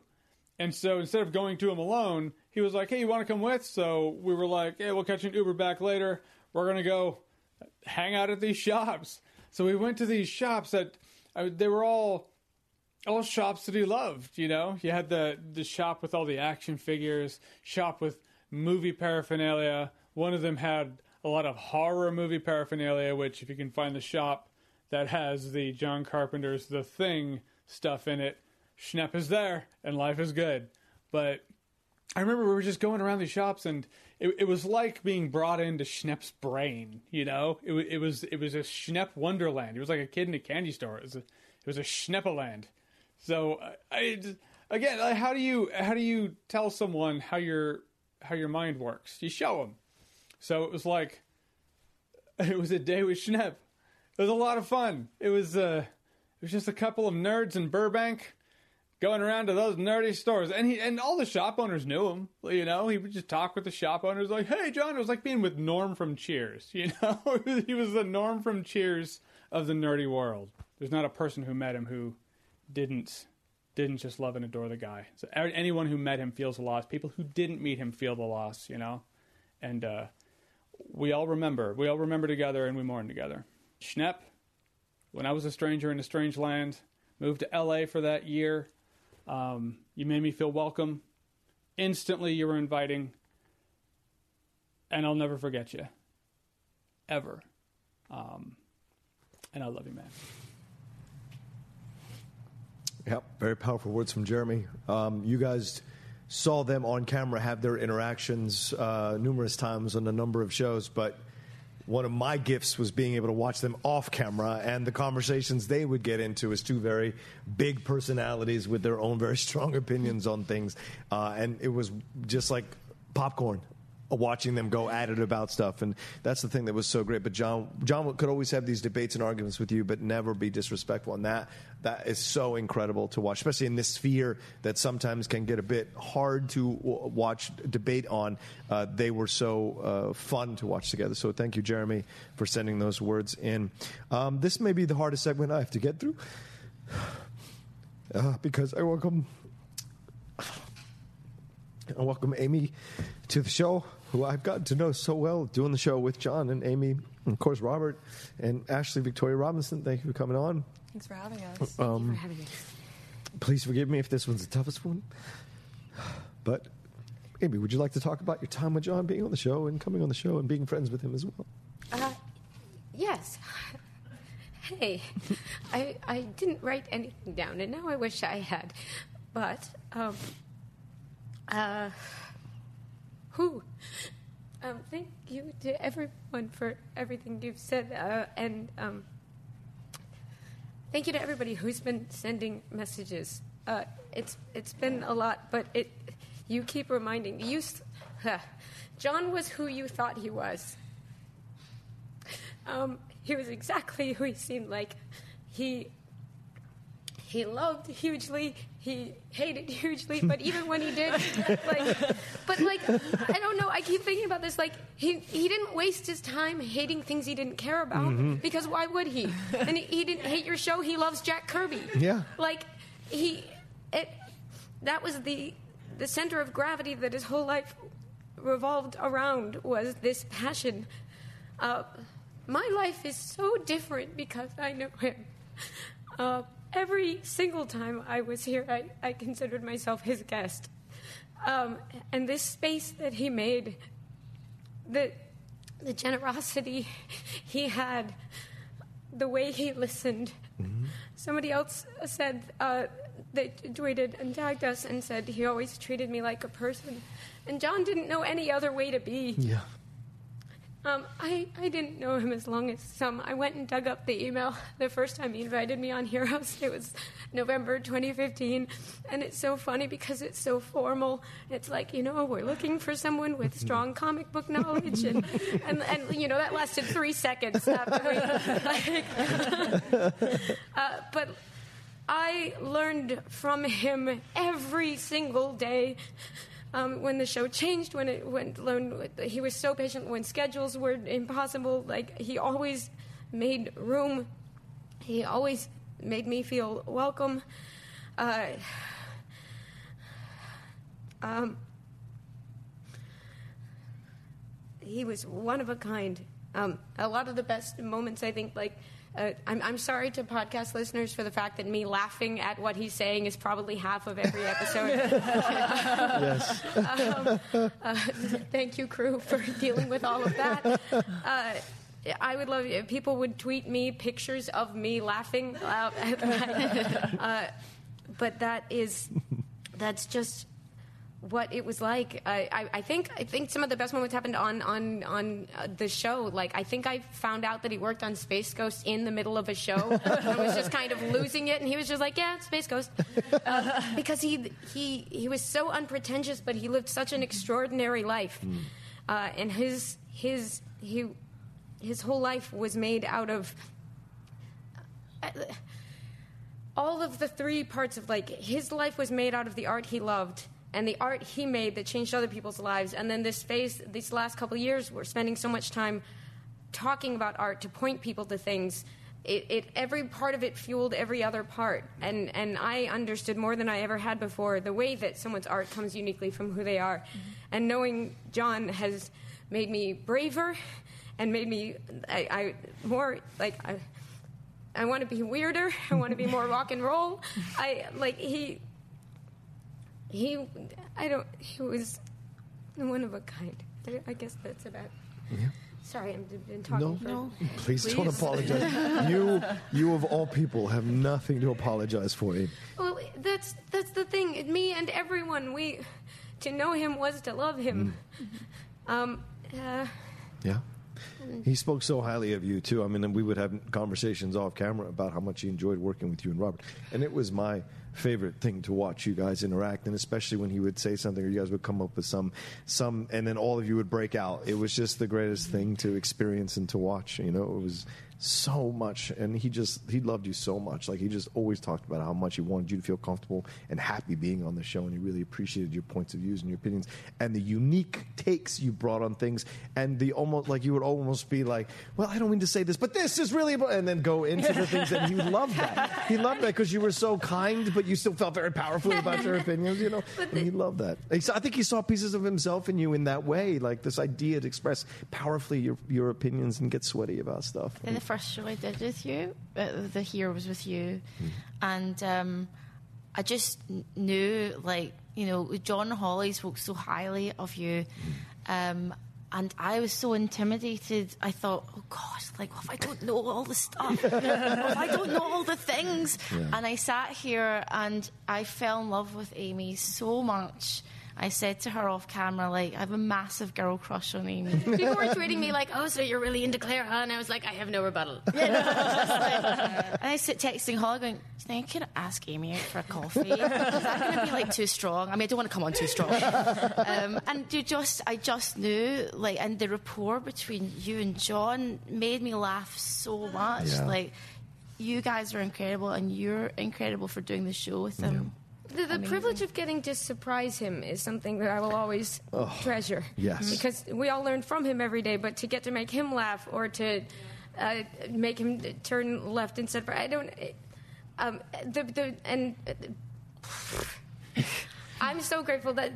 And so instead of going to him alone, he was like, hey, you want to come with? So we were like, hey, we'll catch an Uber back later. We're to go hang out at these shops. So we went to these shops that uh, they were all all shops that he loved. You know, you had the the shop with all the action figures, shop with movie paraphernalia. One of them had a lot of horror movie paraphernalia, which if you can find the shop that has the John Carpenter's The Thing stuff in it, Schnepp is there and life is good. But I remember we were just going around these shops, and it, it was like being brought into Schnepp's brain. You know, it, it was it was a Schnepp wonderland. It was like a kid in a candy store. It was a, it was a Schneppaland. So I again, how do you how do you tell someone how your how your mind works? You show them. So it was like it was a day with Schnepp. It was a lot of fun. It was uh, it was just a couple of nerds in Burbank going around to those nerdy stores, and he and all the shop owners knew him. You know, he would just talk with the shop owners, like, "Hey, John." It was like being with Norm from Cheers. You know, he was the Norm from Cheers of the nerdy world. There's not a person who met him who didn't didn't just love and adore the guy. So anyone who met him feels the loss. People who didn't meet him feel the loss. You know, and uh, we all remember. We all remember together, and we mourn together. Schnepp, when I was a stranger in a strange land, moved to L.A. for that year. Um, you made me feel welcome. Instantly, you were inviting, and I'll never forget you, ever. Um, and I love you, man. Yep, very powerful words from Jeremy. Um, you guys saw them on camera have their interactions uh, numerous times on a number of shows, but one of my gifts was being able to watch them off camera and the conversations they would get into as two very big personalities with their own very strong opinions on things. Uh, and it was just like popcorn watching them go at it about stuff and that's the thing that was so great. But john john could always have these debates and arguments with you but never be disrespectful and that that is so incredible to watch especially in this sphere that sometimes can get a bit hard to watch debate on. Uh, they were so uh, fun to watch together. So thank you jeremy for sending those words in. Um, this may be the hardest segment i have to get through uh, because i welcome I welcome Amy to the show, who I've gotten to know so well doing the show with John and Amy, and of course Robert and Ashley Victoria Robinson. Thank you for coming on. Thanks for having us. Um, for having us. please forgive me if this one's the toughest one. But Amy, would you like to talk about your time with John being on the show and coming on the show and being friends with him as well? Uh, yes. Hey, I I didn't write anything down, and now I wish I had. But um, uh, Um, thank you to everyone for everything you've said, uh, and um, thank you to everybody who's been sending messages. Uh, it's it's been a lot, but it you keep reminding you. s- John was who you thought he was. Um, he was exactly who he seemed like. He he loved hugely. He hated hugely, but even when he did, like, but like, I don't know. I keep thinking about this. Like, he he didn't waste his time hating things he didn't care about because why would he? And he, he didn't hate your show. He loves Jack Kirby. Yeah. Like, he it that was the the center of gravity that his whole life revolved around was this passion. Uh, my life is so different because I know him. Uh, every single time I was here, I, I considered myself his guest. Um, and this space that he made, that the generosity he had, the way he listened. Somebody else said uh, they tweeted and tagged us and said he always treated me like a person, and John didn't know any other way to be. Yeah. Um, I, I didn't know him as long as some. I went and dug up the email the first time he invited me on Heroes. It was November 2015. And it's so funny because it's so formal. It's like, you know, we're looking for someone with strong comic book knowledge. And, and, and you know, that lasted three seconds after we. Like, uh, but I learned from him every single day um, when the show changed, when it went, when he was so patient when schedules were impossible. Like he always made room. He always made me feel welcome. Uh, um, he was one of a kind. Um, a lot of the best moments, I think, like. Uh, I'm, I'm sorry to podcast listeners for the fact that me laughing at what he's saying is probably half of every episode. yes. um, uh, thank you, crew, for dealing with all of that. Uh, I would love if people would tweet me pictures of me laughing out at. Uh, but that is, that's just what it was like. I, I, I think I think some of the best moments happened on on on uh, the show. Like I think I found out that he worked on Space Ghost in the middle of a show and was just kind of losing it, and he was just like, "Yeah, Space Ghost," uh, because he he he was so unpretentious, but he lived such an extraordinary life, uh, and his his he his whole life was made out of. uh, all of the three parts of like his life was made out of the art he loved and the art he made that changed other people's lives and then this phase these last couple of years we're spending so much time talking about art to point people to things it, it every part of it fueled every other part and and i understood more than i ever had before the way that someone's art comes uniquely from who they are mm-hmm. and knowing john has made me braver and made me i, I more like I, I want to be weirder. I want to be more rock and roll. I like he. He, I don't. He was one of a kind. I- guess that's about. Yeah. Sorry, I've been talking No, for. No. Please, don't apologize. you, you of all people, have nothing to apologize for. Abe. Well, that's that's the thing. Me and everyone, we to know him was to love him. Um, uh, Yeah. He spoke so highly of you too. I mean, we would have conversations off camera about how much he enjoyed working with you and Robert. And it was my favorite thing to watch you guys interact, and especially when he would say something or you guys would come up with some, some, and then all of you would break out. It was just the greatest thing to experience and to watch. You know, it was so much, and he just he loved you so much. Like he just always talked about how much he wanted you to feel comfortable and happy being on the show, and he really appreciated your points of views and your opinions and the unique takes you brought on things, and the almost like you would almost be like, well, I don't mean to say this, but this is really, about, and then go into the things that he loved that. He loved that because you were so kind, but you still felt very powerful about your opinions, you know. And he loved that. He I think he saw pieces of himself in you in that way, like this idea to express powerfully your your opinions and get sweaty about stuff. The first show I did with you, uh, the hero was with you, and um, I just knew, like, you know, John Holly spoke so highly of you, um, and I was so intimidated. I thought, oh God, like, what if I don't know all the stuff? what if I don't know all the things? And I sat here and I fell in love with Amy so much. I said to her off camera, like, I have a massive girl crush on Amy. people were tweeting me like, "Oh, so you're really into Claire, huh?" And I was like, "I have no rebuttal." And I sit texting Holly going, Do you think I could ask Amy out for a coffee? Is that going to be like too strong? I mean, I don't want to come on too strong. Um, and you just, I just knew, like, and the rapport between you and John made me laugh so much. Yeah. Like, you guys are incredible, and you're incredible for doing the show with him. The, the privilege of getting to surprise him is something that I will always treasure. yes. Because we all learn from him every day, but to get to make him laugh or to uh, make him turn left instead of I don't. Um, the, the, and uh, I'm so grateful that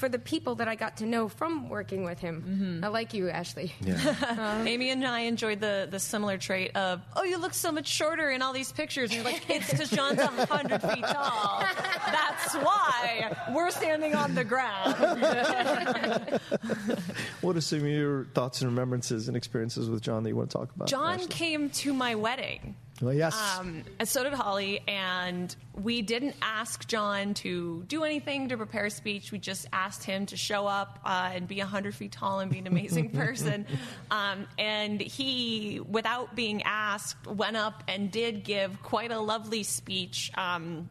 for the people that I got to know from working with him. Mm-hmm. I like you, Ashley. Uh-huh. Amy and I enjoyed the, the similar trait of, oh, you look so much shorter in all these pictures. And you're like, it's because John's 100 feet tall. That's why we're standing on the ground. What are some of your thoughts and remembrances and experiences with John that you want to talk about? John Ashley? came to my wedding. Well, yes. Um, and so did Holly. And we didn't ask John to do anything to prepare a speech. We just asked him to show up uh, and be 100 feet tall and be an amazing person. Um, and he, without being asked, went up and did give quite a lovely speech um,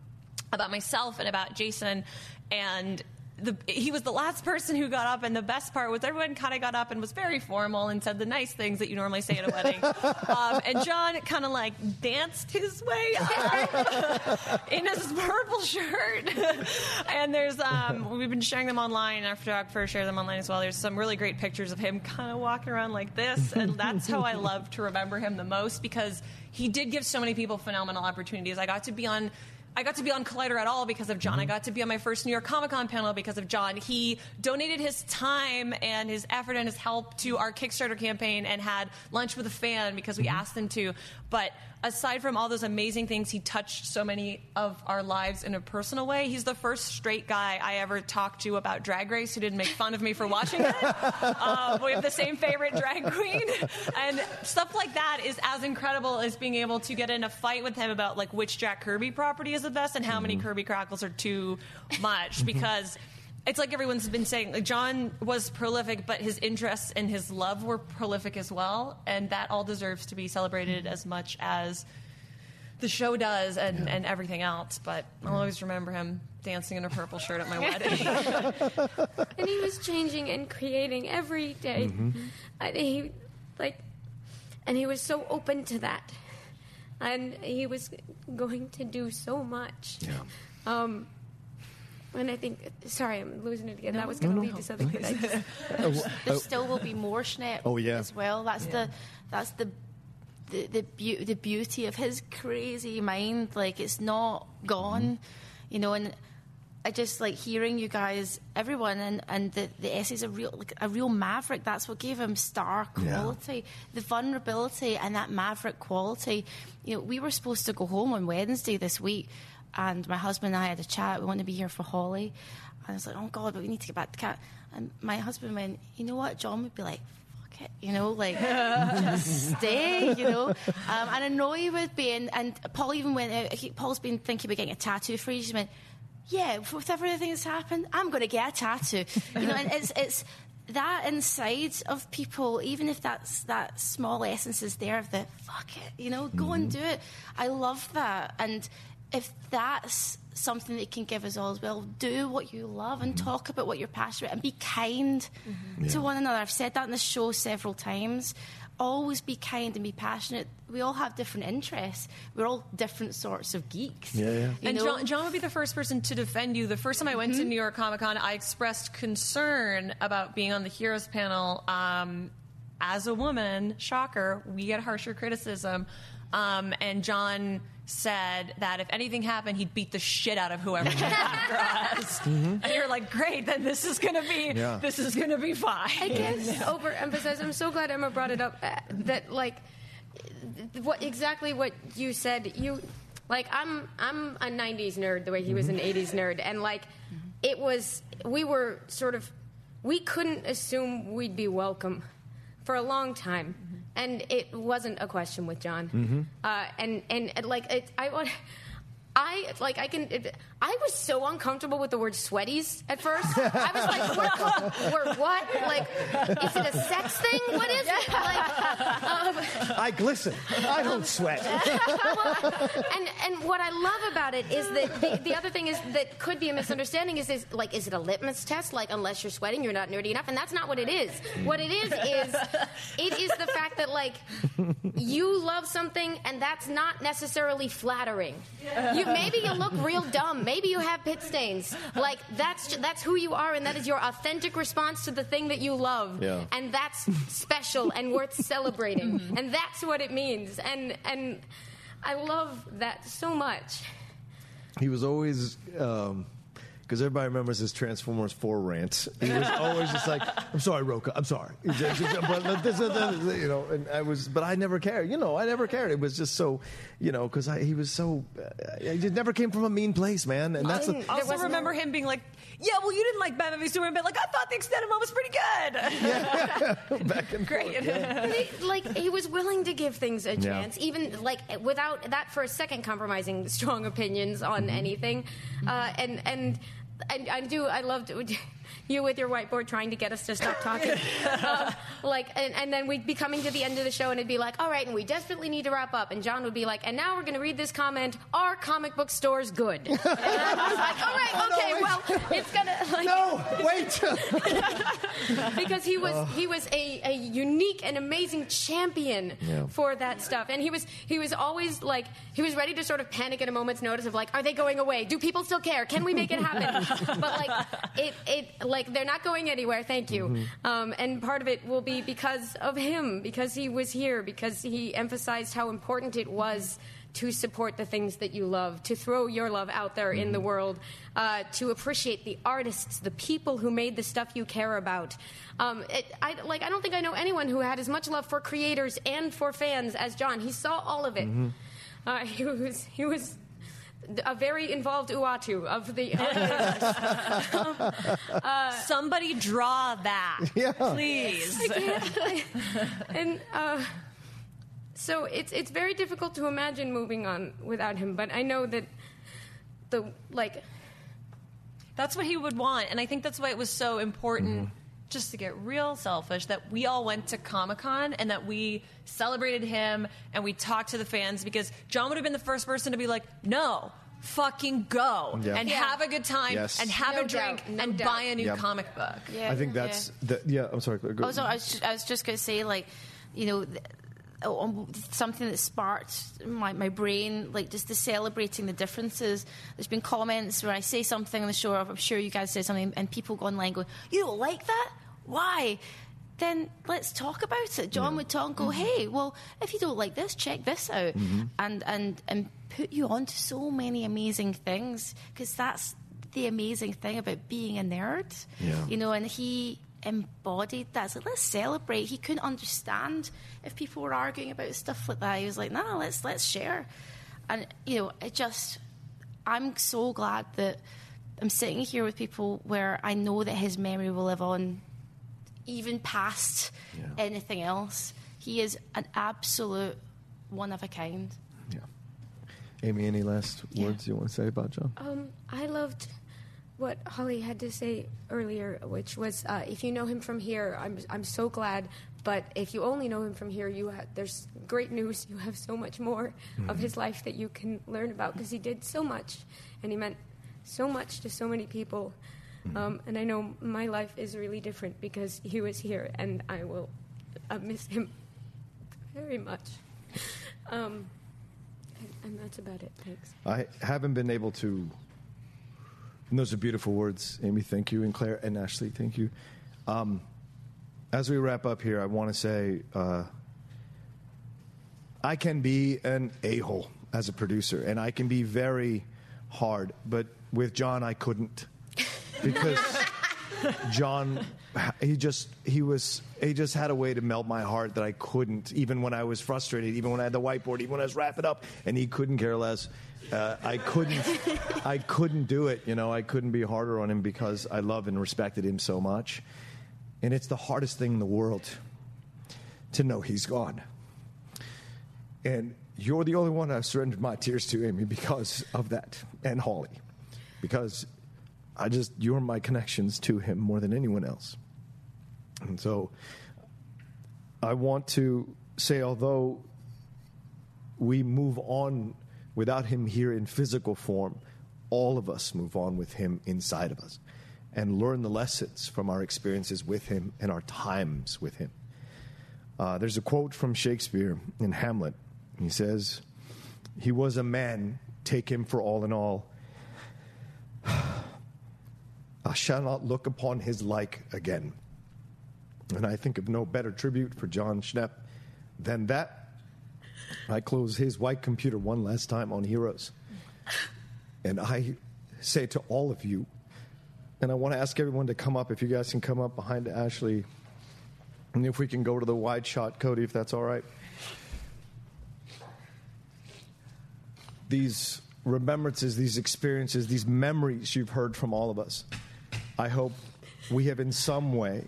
about myself and about Jason. And the, he was the last person who got up, and the best part was everyone kind of got up and was very formal and said the nice things that you normally say at a wedding. um, and John kind of like danced his way up in his purple shirt. and there's um, we've been sharing them online. Our photographer shared them online as well. There's some really great pictures of him kind of walking around like this, and that's how I love to remember him the most because he did give so many people phenomenal opportunities. I got to be on. I got to be on Collider at all because of John. I mm-hmm. got to be on my first New York Comic Con panel because of John. He donated his time and his effort and his help to our Kickstarter campaign and had lunch with a fan because we mm-hmm. asked him to. But aside from all those amazing things, he touched so many of our lives in a personal way. He's the first straight guy I ever talked to about Drag Race who didn't make fun of me for watching it. Uh, we have the same favorite drag queen, and stuff like that is as incredible as being able to get in a fight with him about like which Jack Kirby property is the best and how many Kirby Krackles are too much because it's like everyone's been saying like john was prolific but his interests and his love were prolific as well. And that all deserves to be celebrated as much as the show does and, and everything else. But i'll always remember him dancing in a purple shirt at my wedding. And he was changing and creating every day. And he, like, and he was so open to that, and he was going to do so much. Yeah. Um, and I think, sorry, I'm losing it again. that was going to lead to something. but I There still will be more Schnepp Oh, yeah. as well. That's the that's the the the, beau- the beauty of his crazy mind. Like it's not gone, Mm-hmm. you know. And I just like hearing you guys, everyone, and and the the essay's a real like a real maverick. That's what gave him star Yeah. quality, the vulnerability, and that maverick quality. You know, we were supposed to go home on Wednesday this week. And my husband and I had a chat. We want to be here for Holly. And I was like, oh, God, but we need to get back to cat. And my husband went, you know what? John would be like, fuck it, you know, like, just stay, you know. Um, and I know he would be. And, and Paul even went out, he, Paul's been thinking about getting a tattoo for you. He went, yeah, with everything that's happened, I'm going to get a tattoo. You know, and it's, it's that inside of people, even if that's that small essence is there of the fuck it, you know, go and do it. I love that. And if that's something that can give us all as well, do what you love and talk about what you're passionate about and be kind to one another. I've said that in the show several times. Always be kind and be passionate. We all have different interests. We're all different sorts of geeks. Yeah, yeah. And know? John, John would be the first person to defend you. The first time I went to New York Comic Con, I expressed concern about being on the Heroes panel. Um, as a woman, shocker, we get harsher criticism. Um, and John said that if anything happened, he'd beat the shit out of whoever came after us. And you're like, great, then this is gonna be Yeah. this is gonna be fine. I can't overemphasize. I'm so glad Emma brought it up. uh, That like, what exactly what you said. You like I'm I'm a '90s nerd the way he was an mm-hmm. '80s nerd, and like it was we were sort of we couldn't assume we'd be welcome for a long time. Mm-hmm. And it wasn't a question with John, uh, and and like it, I want, I like I can. It, I was so uncomfortable with the word sweaties at first. I was like, we're, we're what? Like, is it a sex thing? What is it? Like, um, I glisten. I don't sweat. and and what I love about it is that the, the other thing is that could be a misunderstanding is is like is it a litmus test? Like unless you're sweating, you're not nerdy enough, and that's not what it is. What it is is it is the fact that like you love something, and that's not necessarily flattering. You maybe you look real dumb. Maybe you have pit stains. Like that's that's who you are, and that is your authentic response to the thing that you love. Yeah. And that's special and worth celebrating. And that's what it means. And and I love that so much. he was always um, because everybody remembers his Transformers 4 rant. He was always just like, I'm sorry, Roka, I'm sorry. He just- just- but, you know, and I was, but I never cared. You know, I never cared. It was just so, you know, because he was so, uh, he never came from a mean place, man. And that's the, I also remember him being like, "Yeah, well, you didn't like Batman v Superman, but like I thought the extended one was pretty good." back and Great. forth. yeah. He- like he was willing to give things a Yeah. chance, even like without that for a second compromising strong opinions on anything. Uh, and and I, I do I loved you with your whiteboard trying to get us to stop talking. um, like and, and then we'd be coming to the end of the show and it'd be like, all right, and we desperately need to wrap up. And John would be like, and now we're going to read this comment. Are comic book stores good? And I was like, all right, Oh, no, okay, well, it's gonna like No, wait. because he was he was a, a unique and amazing champion Yeah. for that stuff. And he was he was always like he was ready to sort of panic at a moment's notice of like are they going away? Do people still care? Can we make it happen? But like it it like they're not going anywhere. Thank you. Um, and part of it will be because of him because he was here because he emphasized how important it was to support the things that you love, to throw your love out there in the world, uh, to appreciate the artists, the people who made the stuff you care about. Um, it, I, like, I don't think I know anyone who had as much love for creators and for fans as John. He saw all of it. Uh, he was he was a very involved Uatu of the. Somebody draw that, Yeah. please. and uh, so it's it's very difficult to imagine moving on without him. But I know that the like That's what he would want. And I think that's why it was so important, Mm-hmm. just to get real selfish, that we all went to Comic Con and that we celebrated him and we talked to the fans because Jon would have been the first person to be like, no. Fucking go Yeah. and Yeah. have a good time Yes. and have No a drink no and doubt. buy a new Yeah. comic book. Yeah, I think that's, the, yeah, I'm sorry. Go, Also, I was just, I was just going to say, like, you know, th- Um, something that sparked my, my brain, like just the celebrating the differences. There's been comments where I say something on the show, I'm sure you guys say something, and people go online going, You don't like that? Why? Then let's talk about it. Jon would talk and go, mm-hmm. Hey, well, if you don't like this, check this out. Mm-hmm. And, and, and put you on to so many amazing things because that's the amazing thing about being a nerd. Yeah. You know, and he embodied that. So let's celebrate. He couldn't understand if people were arguing about stuff like that. He was like, "No, let's let's share." And you know, it just I'm so glad that I'm sitting here with people where I know that his memory will live on even past Yeah. anything else. He is an absolute one of a kind. Yeah. Amy, any last Yeah. words you want to say about Jon? Um, I loved what Holly had to say earlier, which was uh, if you know him from here, I'm I'm so glad. But if you only know him from here, you ha- there's great news. You have so much more of his life that you can learn about because he did so much, and he meant so much to so many people. Um, and I know my life is really different because he was here, and I will uh, miss him very much. Um, and, and that's about it. Thanks. I haven't been able to. And those are beautiful words, Amy. Thank you, and Claire and Ashley. Thank you. Um, as we wrap up here, I want to say uh, I can be an a hole as a producer, and I can be very hard. But with Jon, I couldn't because Jon, he just he was he just had a way to melt my heart that I couldn't. Even when I was frustrated, even when I had the whiteboard, even when I was wrapping up, and he couldn't care less. Uh, I couldn't, I couldn't do it. You know, I couldn't be harder on him because I love and respected him so much. And it's the hardest thing in the world to know he's gone. And you're the only one I've surrendered my tears to, Amy, because of that, and Holly, because I just you're my connections to him more than anyone else. And so I want to say, although we move on without him here in physical form, all of us move on with him inside of us and learn the lessons from our experiences with him and our times with him. Uh, there's a quote from Shakespeare in Hamlet. He says, He was a man, take him for all in all. I shall not look upon his like again. And I think of no better tribute for Jon Schnepp than that. I close his white computer one last time on Heroes. And I say to all of you And I want to ask everyone to come up. If you guys can come up behind Ashley. And if we can go to the wide shot, Cody, if that's all right. These remembrances, these experiences, these memories you've heard from all of us, I hope we have in some way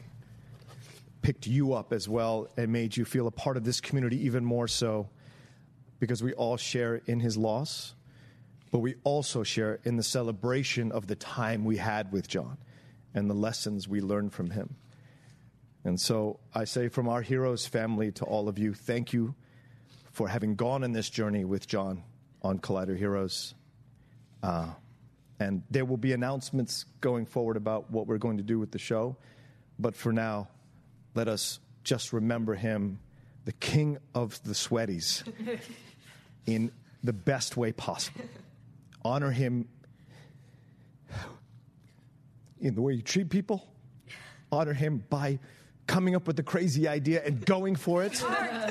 picked you up as well and made you feel a part of this community even more so because we all share in his loss, but we also share in the celebration of the time we had with Jon and the lessons we learned from him. And so I say from our heroes family to all of you, thank you for having gone on this journey with Jon on Collider Heroes. Uh, and there will be announcements going forward about what we're going to do with the show. But for now, let us just remember him, the king of the sweaties, in the best way possible. Honor him in the way you treat people. Honor him by coming up with the crazy idea and going for it.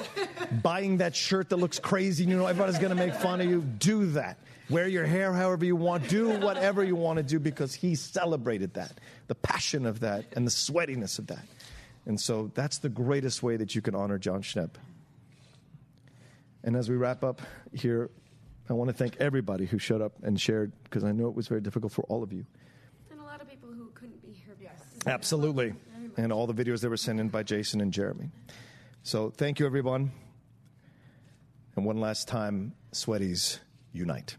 Buying that shirt that looks crazy, you know, everybody's going to make fun of you. Do that. Wear your hair however you want. Do whatever you want to do because he celebrated that, the passion of that, and the sweatiness of that. And so that's the greatest way that you can honor Jon Schnepp. And as we wrap up here, I want to thank everybody who showed up and shared because I know it was very difficult for all of you. And a lot of people who couldn't be here. Yes. Absolutely. And all the videos that were sent in by Jason and Jeremy. So thank you, everyone. And one last time, Sweaties, unite.